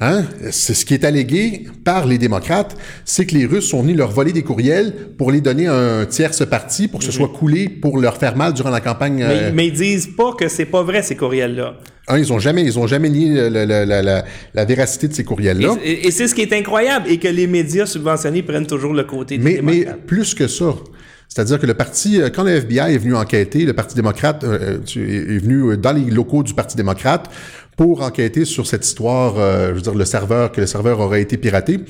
Hein? C'est ce qui est allégué par les démocrates, c'est que les Russes sont venus leur voler des courriels pour les donner à un tierce parti pour que ce soit coulé pour leur faire mal durant la campagne. Mais, euh... mais ils disent pas que c'est pas vrai ces courriels-là. Un, ils ont jamais, ils ont jamais nié la, la, la, la, véracité de ces courriels-là. Et, et, et c'est ce qui est incroyable et que les médias subventionnés prennent toujours le côté des mais, démocrates. Mais plus que ça. C'est-à-dire que le parti, quand le FBI est venu enquêter, le Parti démocrate euh, est venu dans les locaux du Parti démocrate pour enquêter sur cette histoire, euh, je veux dire, le serveur, que le serveur aurait été piraté.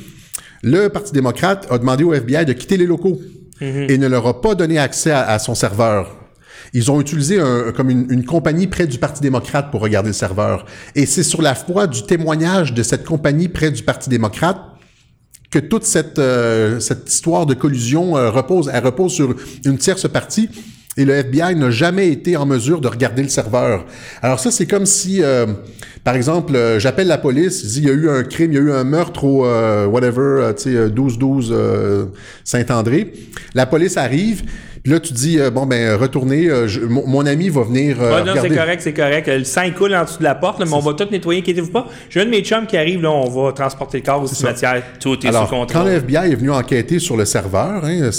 Le Parti démocrate a demandé au FBI de quitter les locaux mm -hmm. et ne leur a pas donné accès à, à son serveur. Ils ont utilisé un, comme une, une, compagnie près du Parti démocrate pour regarder le serveur. Et c'est sur la foi du témoignage de cette compagnie près du Parti démocrate que toute cette, euh, cette histoire de collusion euh, repose, elle repose sur une tierce partie. Et le FBI n'a jamais été en mesure de regarder le serveur. Alors ça, c'est comme si, euh, par exemple, j'appelle la police, je dis, il y a eu un crime, il y a eu un meurtre au, whatever, tu sais, 12-12 Saint-André. La police arrive, puis là, tu dis, bon, ben, retournez, je, mon, mon, ami va venir. Ouais, non, c'est correct, c'est correct. Le sang coule en dessous de la porte, là, mais on va tout nettoyer, inquiétez-vous pas. J'ai un de mes chums qui arrive, là, on va transporter le corps au cimetière. Tout est Alors, sous contrôle. Quand le FBI est venu enquêter sur le serveur, hein,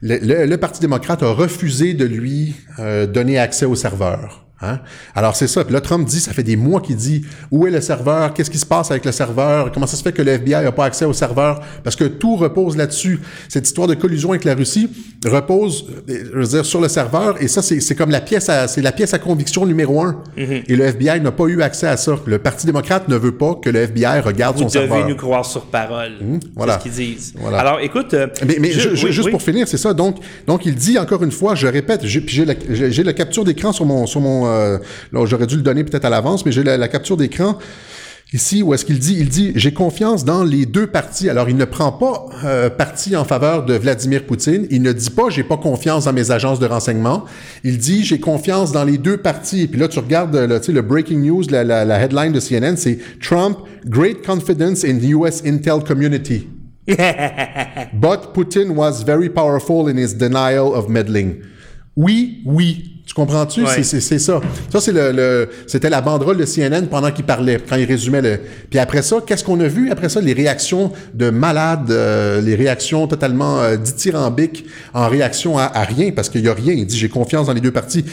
le, le, le, Parti démocrate a refusé de lui euh, donner accès au serveur. Hein? Alors c'est ça. Puis là, Trump dit, ça fait des mois qu'il dit, où est le serveur? Qu'est-ce qui se passe avec le serveur? Comment ça se fait que le FBI n'a pas accès au serveur? Parce que tout repose là-dessus. Cette histoire de collusion avec la Russie repose, euh, je veux dire, sur le serveur. Et ça, c'est comme la pièce à, c'est la pièce à conviction numéro un. Mm-hmm. Et le FBI n'a pas eu accès à ça. Le Parti démocrate ne veut pas que le FBI regarde Vous son serveur. devez nous croire sur parole. voilà. C'est ce qu'ils disent. Voilà. Alors, écoute... euh, Mais, mais je- ju- ju- oui, juste oui. pour finir, c'est ça. Donc, donc il dit encore une fois, je répète, j'ai la, la capture d'écran sur mon, sur mon. Euh, j'aurais dû le donner peut-être à l'avance, mais j'ai la, la capture d'écran. Ici, où est-ce qu'il dit? Il dit, j'ai confiance dans les deux partis. Alors, il ne prend pas euh, parti en faveur de Vladimir Poutine. Il ne dit pas, j'ai pas confiance dans mes agences de renseignement. Il dit, j'ai confiance dans les deux partis. Puis là, tu regardes le, sais, le breaking news, la, la, la headline de CNN, c'est Trump, great confidence in the US intel community. But Putin was very powerful in his denial of meddling. Oui, oui. Tu comprends-tu? Ouais. C'est- ça. Ça, c'est le, le- c'était la banderole de CNN pendant qu'il parlait, quand il résumait le. Puis après ça, qu'est-ce qu'on a vu? Après ça, les réactions de malades, euh, les réactions totalement euh, dithyrambiques en réaction à, à rien, parce qu'il y a rien. Il dit, j'ai confiance dans les deux partis.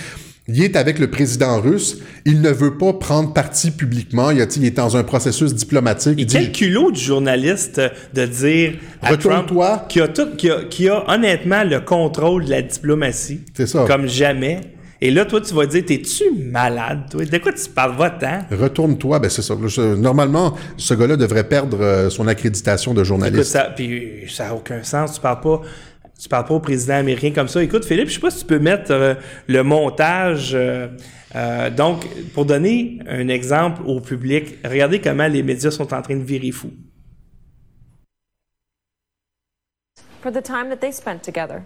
Il est avec le président russe. Il ne veut pas prendre parti publiquement. Il, a, il est dans un processus diplomatique. Et quel culot du journaliste de dire à. Trump qui a, tout, qui, a, qui a honnêtement le contrôle de la diplomatie C'est ça. comme jamais. Et là, toi, tu vas dire, t'es-tu malade, toi? De quoi tu parles? Va-t'en. Retourne-toi, ben c'est ça. Normalement, ce gars-là devrait perdre euh, son accréditation de Écoute, journaliste. ça, puis ça n'a aucun sens. Tu parles pas. Tu parles pas au président américain comme ça. Écoute, Philippe, je sais pas si tu peux mettre euh, le montage. euh, euh, donc, pour donner un exemple au public, regardez comment les médias sont en train de virer fou. for the time that they spent together.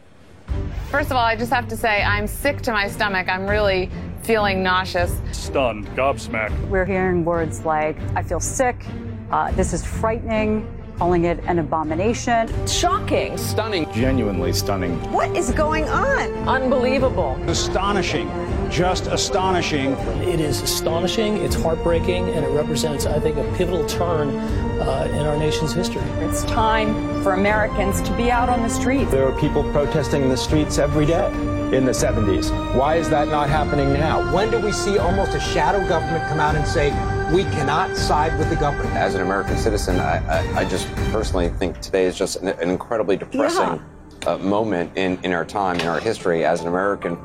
First of all, I just have to say I'm sick to my stomach. I'm really feeling nauseous. stunned, gobsmacked. We're hearing words like, I feel sick, uh, this is frightening, calling it an abomination. Shocking. Stunning. Genuinely stunning. What is going on? Unbelievable. Astonishing. Just astonishing. It is astonishing, it's heartbreaking, and it represents, I think, a pivotal turn uh, in our nation's history. It's time for Americans to be out on the streets. There are people protesting in the streets every day in the 70s. Why is that not happening now? When do we see almost a shadow government come out and say, we cannot side with the government? As an American citizen, I, I, I just personally think today is just an, an incredibly depressing uh, moment in, in our time, in our history as an American.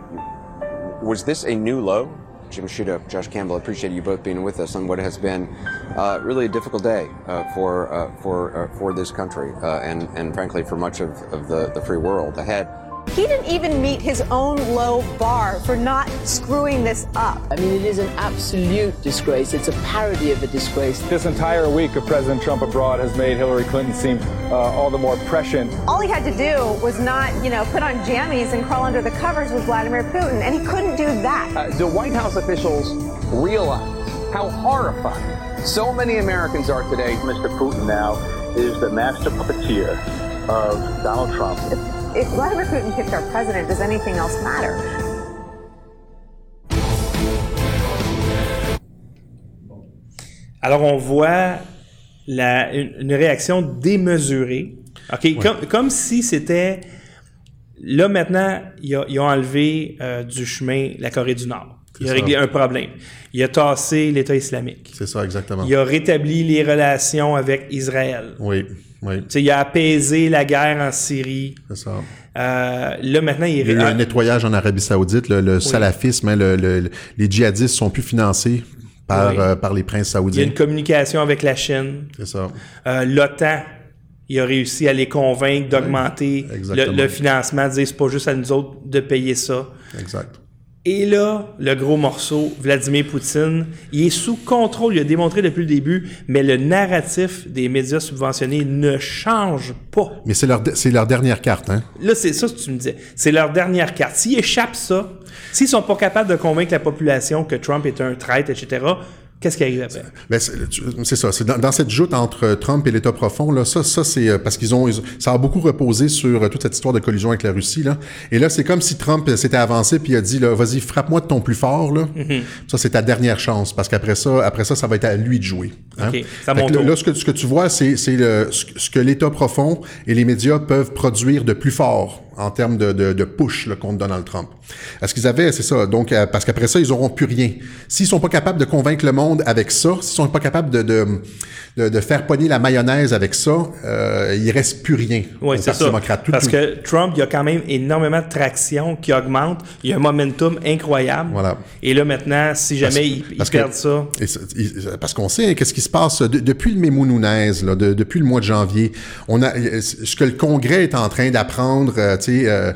Was this a new low? Jim Shudo, Josh Campbell, I appreciate you both being with us on what has been uh, really a difficult day uh, for uh, for uh, for this country uh, and and frankly for much of, of the, the free world ahead. He didn't even meet his own low bar for not screwing this up. I mean, it is an absolute disgrace. It's a parody of a disgrace. This entire week of President Trump abroad has made Hillary Clinton seem uh, all the more prescient. All he had to do was not, you know, put on jammies and crawl under the covers with Vladimir Putin, and he couldn't do that. Uh, do White House officials realize how horrified so many Americans are today? Mr. Putin now is the master puppeteer of Donald Trump. If Vladimir Putin picked our president, does anything else matter? Alors, on voit la- une, une réaction démesurée. OK? Comme, comme si c'était. Là, maintenant, ils ont, ils ont enlevé euh, du chemin la Corée du Nord. Il a réglé un problème. Il a tassé l'État islamique. C'est ça, exactement. Il a rétabli les relations avec Israël. Oui, oui, il a apaisé la guerre en Syrie. c'est ça. Euh, là, maintenant, il, Il y a eu un nettoyage en Arabie Saoudite. Le, le salafisme, hein, le- le- les djihadistes sont plus financés par, Oui. euh, par les princes il y a saoudiens. une communication avec la Chine. C'est ça. Euh, L'OTAN, il a réussi à les convaincre d'augmenter le, le financement, de dire c'est pas juste à nous autres de payer ça. Exact. Et là, le gros morceau, Vladimir Poutine, il est sous contrôle, il a démontré depuis le début, mais le narratif des médias subventionnés ne change pas. Mais c'est leur, c'est leur dernière carte, hein? Là, c'est ça que tu me disais. C'est leur dernière carte. S'ils échappent ça, s'ils sont pas capables de convaincre la population que Trump est un traître, etc., qu'est-ce qui arrive après? Ben, c'est ça. Dans, dans cette joute entre Trump et l'État profond, là, ça, ça c'est euh, parce qu'ils ont, ça a beaucoup reposé sur euh, toute cette histoire de collusion avec la Russie, là. Et là, c'est comme si Trump euh, s'était avancé puis il a dit, vas-y, frappe-moi de ton plus fort, là. Mm-hmm. Ça, c'est ta dernière chance parce qu'après ça, après ça, ça va être à lui de jouer. hein. Que là, ce que, ce que tu vois, c'est, ce que l'État profond et les médias peuvent produire de plus fort en termes de, de, de push là, contre Donald Trump. Est-ce qu'ils avaient, c'est ça, donc euh, parce qu'après ça, ils auront plus rien. S'ils sont pas capables de convaincre le monde avec ça, s'ils sont pas capables de, de, de, de faire pogner la mayonnaise avec ça, euh, il reste plus rien Oui, c'est ça. démocrate. Tout- Parce tout- que Trump, il y a quand même énormément de traction qui augmente. Il y a un momentum incroyable. Voilà. Et là, maintenant, si jamais Parce- ils, ils parce que- perdent ça, Et parce qu'on sait hein, qu'est-ce qui se passe de- depuis le là, de- depuis le mois de janvier. On a ce que le Congrès est en train d'apprendre, euh, tu sais, euh,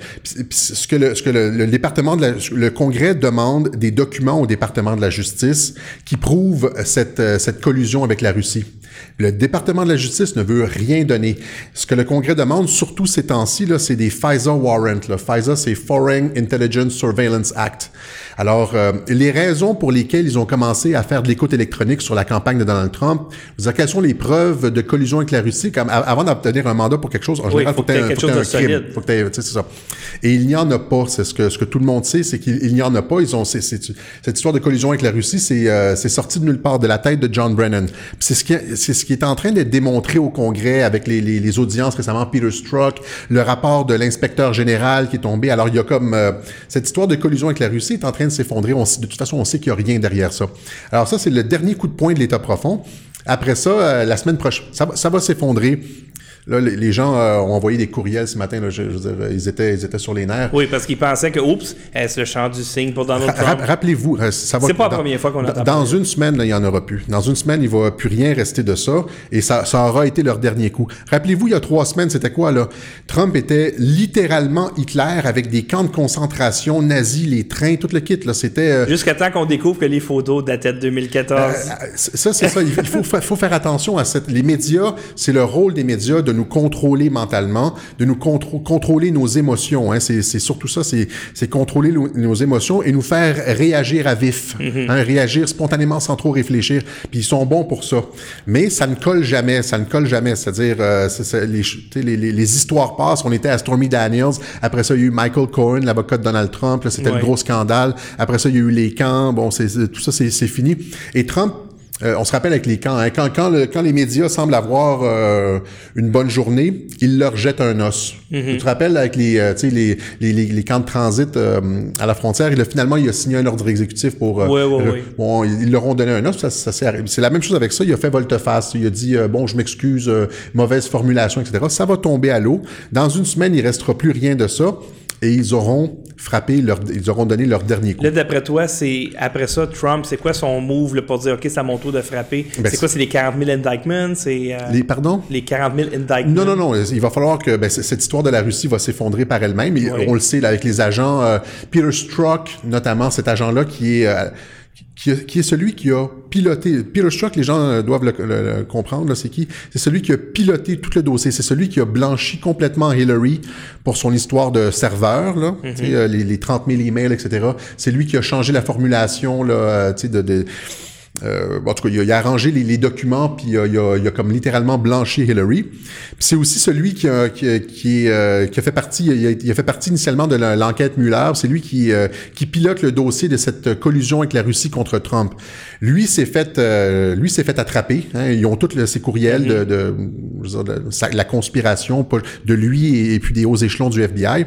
ce que le, ce que le, le département de la, le Congrès demande des documents au département de la justice qui prouvent cette euh, cette collusion avec la Russie. Le département de la justice ne veut rien donner. Ce que le Congrès demande, surtout ces temps-ci, là, c'est des FISA warrants. Là. FISA, c'est Foreign Intelligence Surveillance Act. Alors, euh, les raisons pour lesquelles ils ont commencé à faire de l'écoute électronique sur la campagne de Donald Trump, vous quelles sont les preuves de collusion avec la Russie, comme a- avant d'obtenir un mandat pour quelque chose, en général, faut que t'aies t'aies un- quelque faut que chose de crime. Faut que tu c'est ça. Et il n'y en a pas. C'est ce que ce que tout le monde sait, c'est qu'il il n'y en a pas. Ils ont c'est, c'est- cette histoire de collusion avec la Russie, c'est euh, c'est sorti de nulle part, de la tête de John Brennan. C'est ce qui c'est ce qui est en train d'être démontré au Congrès avec les, les, audiences récemment, Peter Strzok, le rapport de l'inspecteur général qui est tombé. Alors il y a comme euh, cette histoire de collusion avec la Russie est en train de s'effondrer. De toute façon, on sait qu'il n'y a rien derrière ça. Alors ça, c'est le dernier coup de poing de l'État profond. Après ça, euh, la semaine prochaine, ça, ça va s'effondrer. Là, les, les gens euh, ont envoyé des courriels ce matin. Là, je, je veux dire, ils étaient, ils étaient sur les nerfs. oui, parce qu'ils pensaient que, oups, est-ce le chant du signe pour Donald Trump? ra- Rappelez-vous, euh, ça va. C'est pas la première fois qu'on entend Dans une semaine, là, il y en aura plus. Dans une semaine, il va plus rien rester de ça, et ça, ça aura été leur dernier coup. Rappelez-vous, il y a trois semaines, c'était quoi là? Trump était littéralement Hitler avec des camps de concentration nazis, les trains, tout le kit. Là, c'était. euh, Jusqu'à temps qu'on découvre que les photos dataient de 2014. euh, ça, c'est ça. Il faut, faut faire attention à cette. Les médias, c'est le rôle des médias de nous contrôler mentalement, de nous contrôler nos émotions. Hein. C'est surtout ça. C'est contrôler nos émotions et nous faire réagir à vif, hein, réagir spontanément sans trop réfléchir. Puis ils sont bons pour ça. Mais ça ne colle jamais. Ça ne colle jamais. C'est-à-dire, euh, les, les, les, les histoires passent. On était à Stormy Daniels. Après ça, il y a eu Michael Cohen, l'avocat de Donald Trump. Là, C'était Ouais. le gros scandale. Après ça, il y a eu les camps. Bon, c'est tout ça, c'est fini. Et Trump, euh, on se rappelle avec les camps, hein, quand, quand, le- quand les médias semblent avoir euh, une bonne journée, ils leur jettent un os. Mm-hmm. Tu te rappelles avec les, euh, les, les, les, camps de transit euh, à la frontière, il a, finalement, il a signé un ordre exécutif pour... Ouais, ouais, euh, ouais. Bon, ils leur ont donné un os, ça, ça. C'est la même chose avec ça, il a fait volte-face, il a dit, bon, je m'excuse, mauvaise formulation, etc. Ça va tomber à l'eau. Dans une semaine, il restera plus rien de ça. Et ils auront frappé leur, ils auront donné leur dernier coup. Là, d'après toi, c'est après ça, Trump, c'est quoi son move là, pour dire, OK, c'est à mon tour de frapper? Ben, c'est quoi, c'est les 40 000 indictments? C'est, euh, Les, pardon? les 40 000 indictments? Non, non, non. Il va falloir que ben, cette histoire de la Russie va s'effondrer par elle-même. Oui. On le sait là, avec les agents, euh, Peter Strzok, notamment cet agent-là qui est euh, qui, qui est celui qui a piloté. Peter Strzok, les gens euh, doivent le, le- le comprendre. C'est qui? C'est celui qui a piloté tout le dossier. C'est celui qui a blanchi complètement Hillary pour son histoire de serveur, là, Mhm. euh, les, les 30 000 emails, etc. C'est lui qui a changé la formulation là, euh, de, de euh, en tout cas, il a, il a arrangé les, les documents, puis il a, il a- il a comme littéralement blanchi Hillary. C'est aussi celui qui a, qui, qui, euh, qui fait partie, il a, fait partie initialement de l'enquête Mueller. C'est lui qui, euh, qui pilote le dossier de cette collusion avec la Russie contre Trump. Lui s'est fait, euh, lui s'est fait attraper. hein. Ils ont tous ses courriels de, de, de la conspiration de lui et, et puis des hauts échelons du FBI.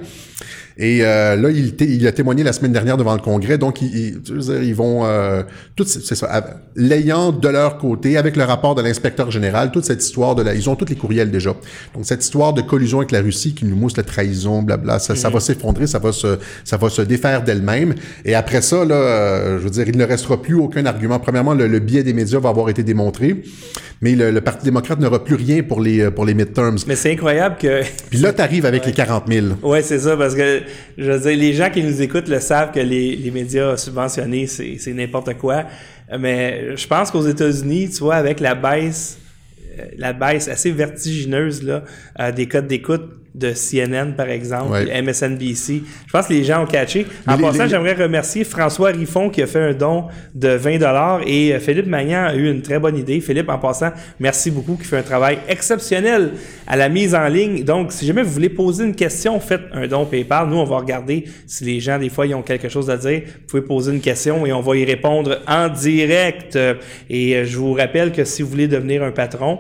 Et euh, là, il, il a témoigné la semaine dernière devant le Congrès, donc ils, ils, je veux dire, ils vont euh, tout c'est ça, l'ayant de leur côté avec le rapport de l'inspecteur général, toute cette histoire de la, ils ont tous les courriels déjà. Donc cette histoire de collusion avec la Russie qui nous mousse la trahison, blabla, ça, ça va s'effondrer, ça va se, ça va se défaire d'elle-même. Et après ça, là, euh, je veux dire, il ne restera plus aucun argument. Premièrement, le, le biais des médias va avoir été démontré, mais le, le Parti démocrate n'aura plus rien pour les pour les midterms. Mais c'est incroyable que. Puis là, t'arrives avec les 40 000. Ouais, c'est ça, parce que je veux dire, les gens qui nous écoutent le savent que les, médias subventionnés, c'est c'est n'importe quoi. Mais je pense qu'aux États-Unis, tu vois, avec la baisse, euh, la baisse assez vertigineuse là, euh, des codes d'écoute de CNN, par exemple, Ouais. MSNBC, je pense que les gens ont catché. En les- passant, les- j'aimerais remercier François Riffon qui a fait un don de 20 et euh, Philippe Magnan a eu une très bonne idée. Philippe, en passant, merci beaucoup, qui fait un travail exceptionnel à la mise en ligne. Donc, si jamais vous voulez poser une question, faites un don PayPal. Nous, on va regarder si les gens, des fois, ils ont quelque chose à dire. Vous pouvez poser une question et on va y répondre en direct. Et euh, je vous rappelle que si vous voulez devenir un patron,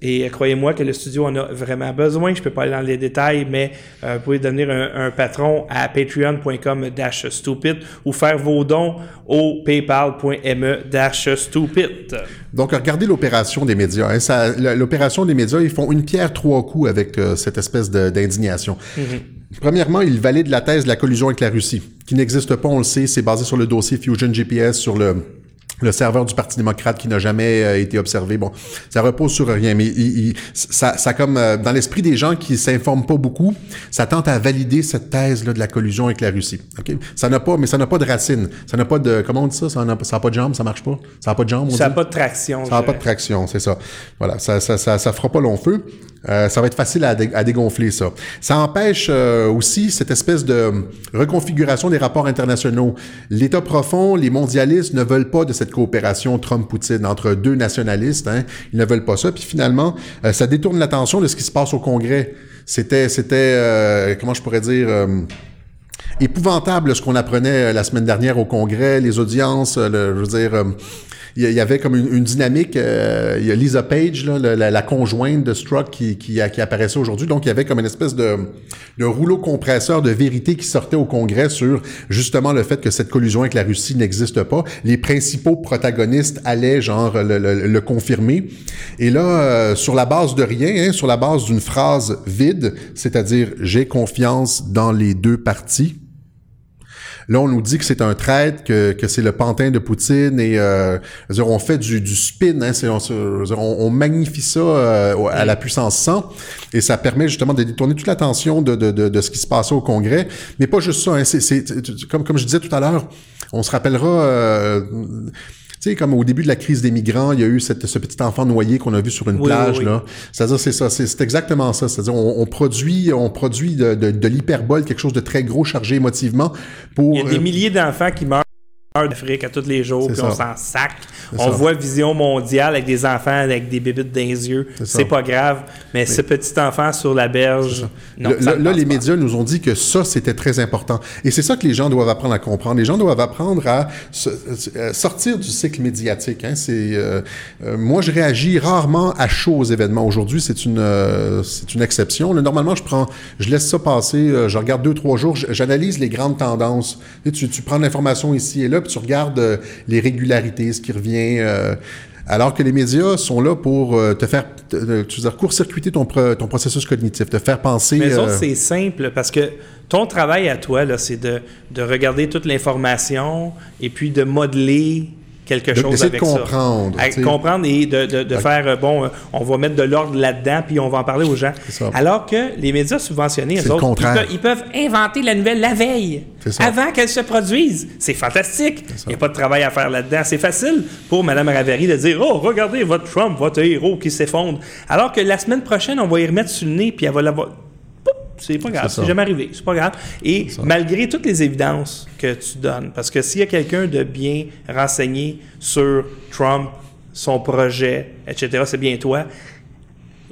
Et croyez-moi que le studio en a vraiment besoin. Je peux pas aller dans les détails, mais euh, vous pouvez devenir un, un patron à patreon.com dash stupid ou faire vos dons au paypal.me dash stupid. Donc, regardez l'opération des médias. hein. L'opération des médias, ils font une pierre trois coups avec euh, cette espèce d'indignation. Premièrement, ils valident la thèse de la collusion avec la Russie, qui n'existe pas, on le sait, c'est basé sur le dossier Fusion GPS, sur le le serveur du Parti démocrate qui n'a jamais euh, été observé. Bon, ça repose sur rien, mais il- il- ça, ça comme euh, dans l'esprit des gens qui s'informent pas beaucoup, ça tente à valider cette thèse là de la collusion avec la Russie. Ok, ça n'a pas, mais ça n'a pas de racine, ça n'a pas de, comment on dit ça, ça n'a pas de jambes, ça marche pas, ça n'a pas de jambes. on Ça n'a pas de traction. Ça n'a pas de traction, c'est ça. Voilà, ça, ça, ça, ça fera pas long feu. Euh, ça va être facile à, dé- à dégonfler, ça. Ça empêche euh, aussi cette espèce de reconfiguration des rapports internationaux. L'État profond, les mondialistes ne veulent pas de cette coopération Trump-Poutine entre deux nationalistes. Hein. Ils ne veulent pas ça. Puis finalement, euh, ça détourne l'attention de ce qui se passe au Congrès. C'était, c'était, euh, comment je pourrais dire... euh, épouvantable ce qu'on apprenait euh, la semaine dernière au Congrès, les audiences, je veux dire, il y avait comme une, dynamique. euh, il y a Lisa Page, là, la, la- conjointe de Strzok, qui, qui, qui apparaissait aujourd'hui. Donc, il y avait comme une espèce de, de rouleau compresseur de vérité qui sortait au Congrès sur justement le fait que cette collusion avec la Russie n'existe pas. Les principaux protagonistes allaient genre le, le- le confirmer. Et là, euh, sur la base de rien, hein, sur la base d'une phrase vide, c'est-à-dire j'ai confiance dans les deux parties. Là, on nous dit que c'est un traître, que, que c'est le pantin de Poutine et euh, on fait du, du spin, hein, on, on- on magnifie ça euh, à la puissance 100 et ça permet justement de détourner toute l'attention de, de, de, ce qui se passait au Congrès. Mais pas juste ça, hein, c'est, comme, comme je disais tout à l'heure, on se rappellera... euh, sais, comme au début de la crise des migrants, il y a eu cette, ce petit enfant noyé qu'on a vu sur une Oui, plage, oui, là. C'est-à-dire, c'est ça, c'est exactement ça. C'est-à-dire, on, on produit, on produit de, de, de l'hyperbole, quelque chose de très gros, chargé émotivement, pour... Il y a des milliers d'enfants qui meurent d'Afrique à tous les jours, puis on s'en sac. On ça. voit Vision mondiale avec des enfants avec des bébites dans les yeux. C'est pas grave, mais, ce petit enfant sur la berge, non, Le- ça là, les médias nous ont dit que ça, c'était très important. Et c'est ça que les gens doivent apprendre à comprendre. Les gens doivent apprendre à se- euh, sortir du cycle médiatique. Hein. C'est, euh, euh, moi, je réagis rarement à chaud aux événements. Aujourd'hui, c'est une, euh, c'est une exception. Là, normalement, je prends, je laisse ça passer. je regarde deux, trois jours. J'analyse les grandes tendances. Tu, prends l'information ici et là, puis tu regardes les régularités, ce qui revient. Euh, alors que les médias sont là pour euh, te faire, dire, court-circuiter ton, pro- ton processus cognitif, te faire penser. Mais euh, autres, c'est simple parce que ton travail à toi, c'est de, de regarder toute l'information et puis de modeler quelque De- chose d'essayer de avec ça. comprendre, comprendre et de, de- de faire, euh, bon, euh, on va mettre de l'ordre là-dedans puis on va en parler aux gens. Alors que les médias subventionnés, eux autres, ils, peuvent, ils peuvent inventer la nouvelle la veille, avant qu'elle se produise. C'est fantastique. Il n'y a pas de travail à faire là-dedans. C'est facile pour Mme Ravary de dire Oh, regardez votre Trump, votre héros qui s'effondre. Alors que la semaine prochaine, on va y remettre sur le nez puis elle va l'avoir. C'est pas grave, C'est jamais arrivé, c'est pas grave. Et malgré toutes les évidences que tu donnes, parce que s'il y a quelqu'un de bien renseigné sur Trump, son projet, etc., c'est bien toi,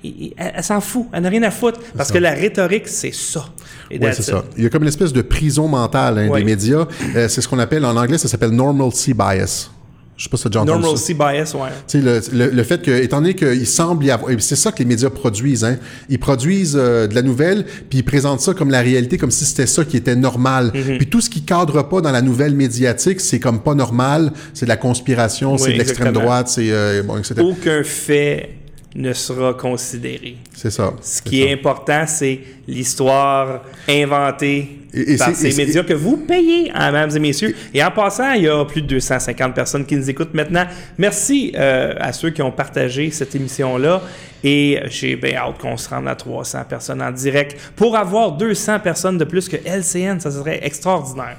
il- elle, elle s'en fout, elle n'a rien à foutre, parce ça. que la rhétorique, c'est ça. Oui, c'est ça. Il y a comme une espèce de prison mentale hein, Oui. des médias. Euh, c'est ce qu'on appelle, en anglais, ça s'appelle normalcy bias. Je sais pas si tu as déjà entendu ça. Normalcy bias, ouais. Tu sais, le, le, le fait que, étant donné qu'il semble y avoir, c'est ça que les médias produisent, hein, ils produisent euh, de la nouvelle, puis ils présentent ça comme la réalité, comme si c'était ça qui était normal. Mhm. Puis tout ce qui cadre pas dans la nouvelle médiatique, c'est comme pas normal, c'est de la conspiration, Oui, c'est de l'extrême droite, c'est euh, bon, etc. Aucun fait ne sera considéré. C'est ça. Ce qui est important, c'est l'histoire inventée Et- et par ces et médias que vous payez, hein, mesdames et messieurs. Et en passant, il y a plus de 250 personnes qui nous écoutent maintenant. Merci euh, à ceux qui ont partagé cette émission-là. Et j'ai bien hâte qu'on se rende à 300 personnes en direct. Pour avoir 200 personnes de plus que LCN, ça serait extraordinaire.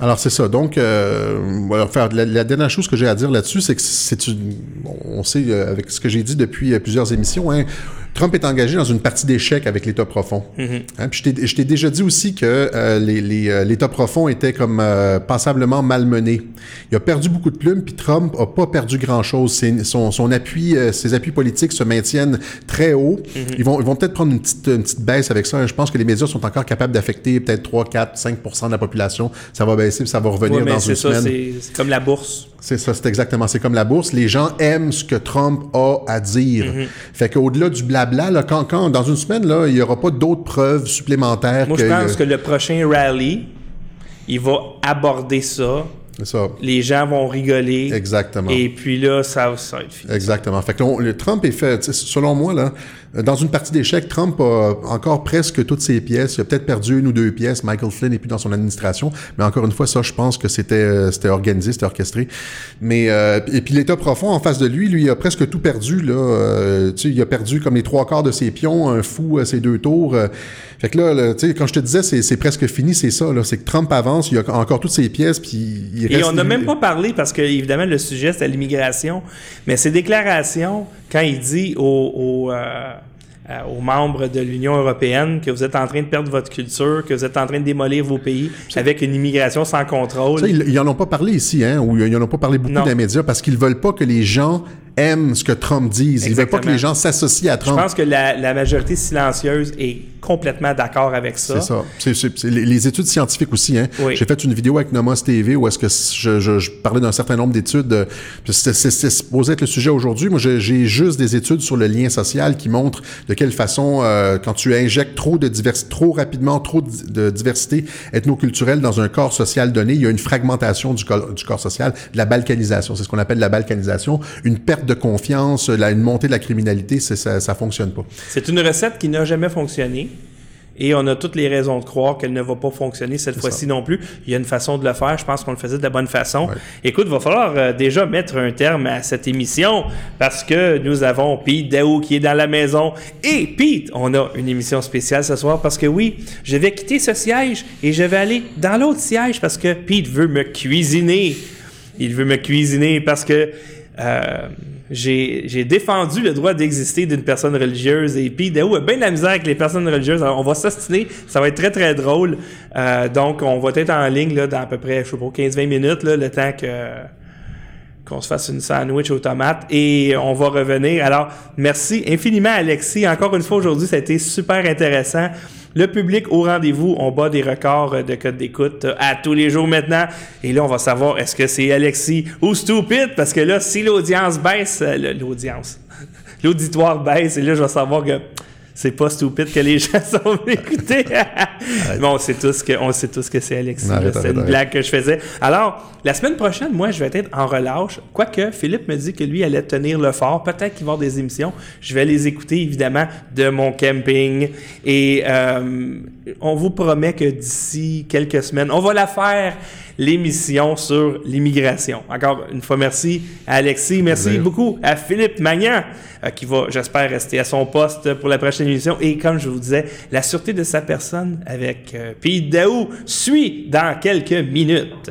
Alors c'est ça. Donc, euh, la, dernière chose que j'ai à dire là-dessus, c'est que c'est une, on sait euh, avec ce que j'ai dit depuis euh, plusieurs émissions, hein, Trump est engagé dans une partie d'échec avec l'État profond. Hein, puis je t'ai- je t'ai déjà dit aussi que euh, les- les, euh, l'État profond était comme euh, passablement malmené. Il a perdu beaucoup de plumes, puis Trump a pas perdu grand-chose. Son, son appui, euh, ses appuis politiques se maintiennent très haut. Ils vont, ils vont peut-être prendre une petite, une petite baisse avec ça. Je pense que les médias sont encore capables d'affecter peut-être 3, 4, 5 de la population. Ça va baisser, puis ça va revenir Ouais, dans une ça, semaine. c'est comme la bourse. C'est ça, c'est exactement. C'est comme la bourse. Les gens aiment ce que Trump a à dire. Mhm. Fait qu'au-delà du blabla, là, quand, quand, dans une semaine, là, il n'y aura pas d'autres preuves supplémentaires. Moi, que, je pense que le prochain rally, il va aborder ça. Ça. Les gens vont rigoler. Exactement. Et puis là, ça, ça va être fini. Exactement. Fait que là, on- le Trump est fait, selon moi, là, dans une partie d'échecs, Trump a encore presque toutes ses pièces. Il a peut-être perdu une ou deux pièces. Michael Flynn n'est plus dans son administration. Mais encore une fois, ça, je pense que c'était, euh, c'était organisé, c'était orchestré. Mais, euh, et puis l'État profond en face de lui, lui, il a presque tout perdu, là. Euh, tu sais, il a perdu comme les trois quarts de ses pions, un fou à ses deux tours. Fait que là, là, tu sais, quand je te disais, c'est, c'est presque fini, c'est ça, là. C'est que Trump avance, il a encore toutes ses pièces, puis il Et reste- on n'a même pas parlé, parce que évidemment le sujet c'était l'immigration, mais ses déclarations, quand il dit aux, aux, euh, euh, aux membres de l'Union européenne que vous êtes en train de perdre votre culture, que vous êtes en train de démolir vos pays avec une immigration sans contrôle. Ça, ils, ils en ont pas parlé ici, hein, ou ils en ont pas parlé beaucoup Non. dans les médias parce qu'ils veulent pas que les gens aiment ce que Trump dise. Ils veulent pas que les gens s'associent à Je Trump. pense que la, la majorité silencieuse est complètement d'accord avec ça. C'est ça. Les, les études scientifiques aussi. Hein. Oui. J'ai fait une vidéo avec Nomos TV où est-ce que je, je- je parlais d'un certain nombre d'études. euh, C'est, supposé être le sujet aujourd'hui. Moi, j'ai, juste des études sur le lien social qui montrent de quelle façon, euh, quand tu injectes trop de diversité, trop rapidement, trop de, de diversité ethnoculturelle dans un corps social donné, il y a une fragmentation du corps, du corps social, de la balkanisation. C'est ce qu'on appelle la balkanisation. Une perte de confiance, la- une montée de la criminalité, ça, ça fonctionne pas. C'est une recette qui n'a jamais fonctionné. Et on a toutes les raisons de croire qu'elle ne va pas fonctionner cette fois-ci non plus. Il y a une façon de le faire. Je pense qu'on le faisait de la bonne façon. Écoute, va falloir euh, déjà mettre un terme à cette émission parce que nous avons Pete Daou qui est dans la maison. Et Pete, on a une émission spéciale ce soir parce que oui, je vais quitter ce siège et je vais aller dans l'autre siège parce que Pete veut me cuisiner. Il veut me cuisiner parce que euh, j'ai défendu le droit d'exister d'une personne religieuse et puis Daou a bien de la misère avec les personnes religieuses. Alors, on va s'ostiner, ça va être très très drôle. Euh, donc on va être en ligne là, dans à peu près, je sais pas, 15-20 minutes, le temps qu'on se fasse une sandwich aux tomates et on va revenir. Alors, merci infiniment Alexis. Encore une fois aujourd'hui, ça a été super intéressant. Le public au rendez-vous, on bat des records de code d'écoute euh, à tous les jours maintenant. Et là, on va savoir est-ce que c'est Alexis ou Stupid parce que là, si l'audience baisse, euh, l'audience, l'auditoire baisse, et là, je vais savoir que c'est pas stupide que les gens sont écoutés. Mais on sait tous que on sait tous que c'est Alexis. C'est une blague que je faisais. Alors, la semaine prochaine, moi, je vais être en relâche. Quoique, Philippe me dit que lui allait tenir le fort. Peut-être qu'il va y avoir des émissions. Je vais les écouter, évidemment, de mon camping. Et euh, on vous promet que d'ici quelques semaines, on va la faire, l'émission sur l'immigration. Encore une fois, merci à Alexis. Merci beaucoup à Philippe Magnan, euh, qui va, j'espère, rester à son poste pour la prochaine émission. Et comme je vous disais, la sûreté de sa personne avec euh, Pete Daou suit dans quelques minutes.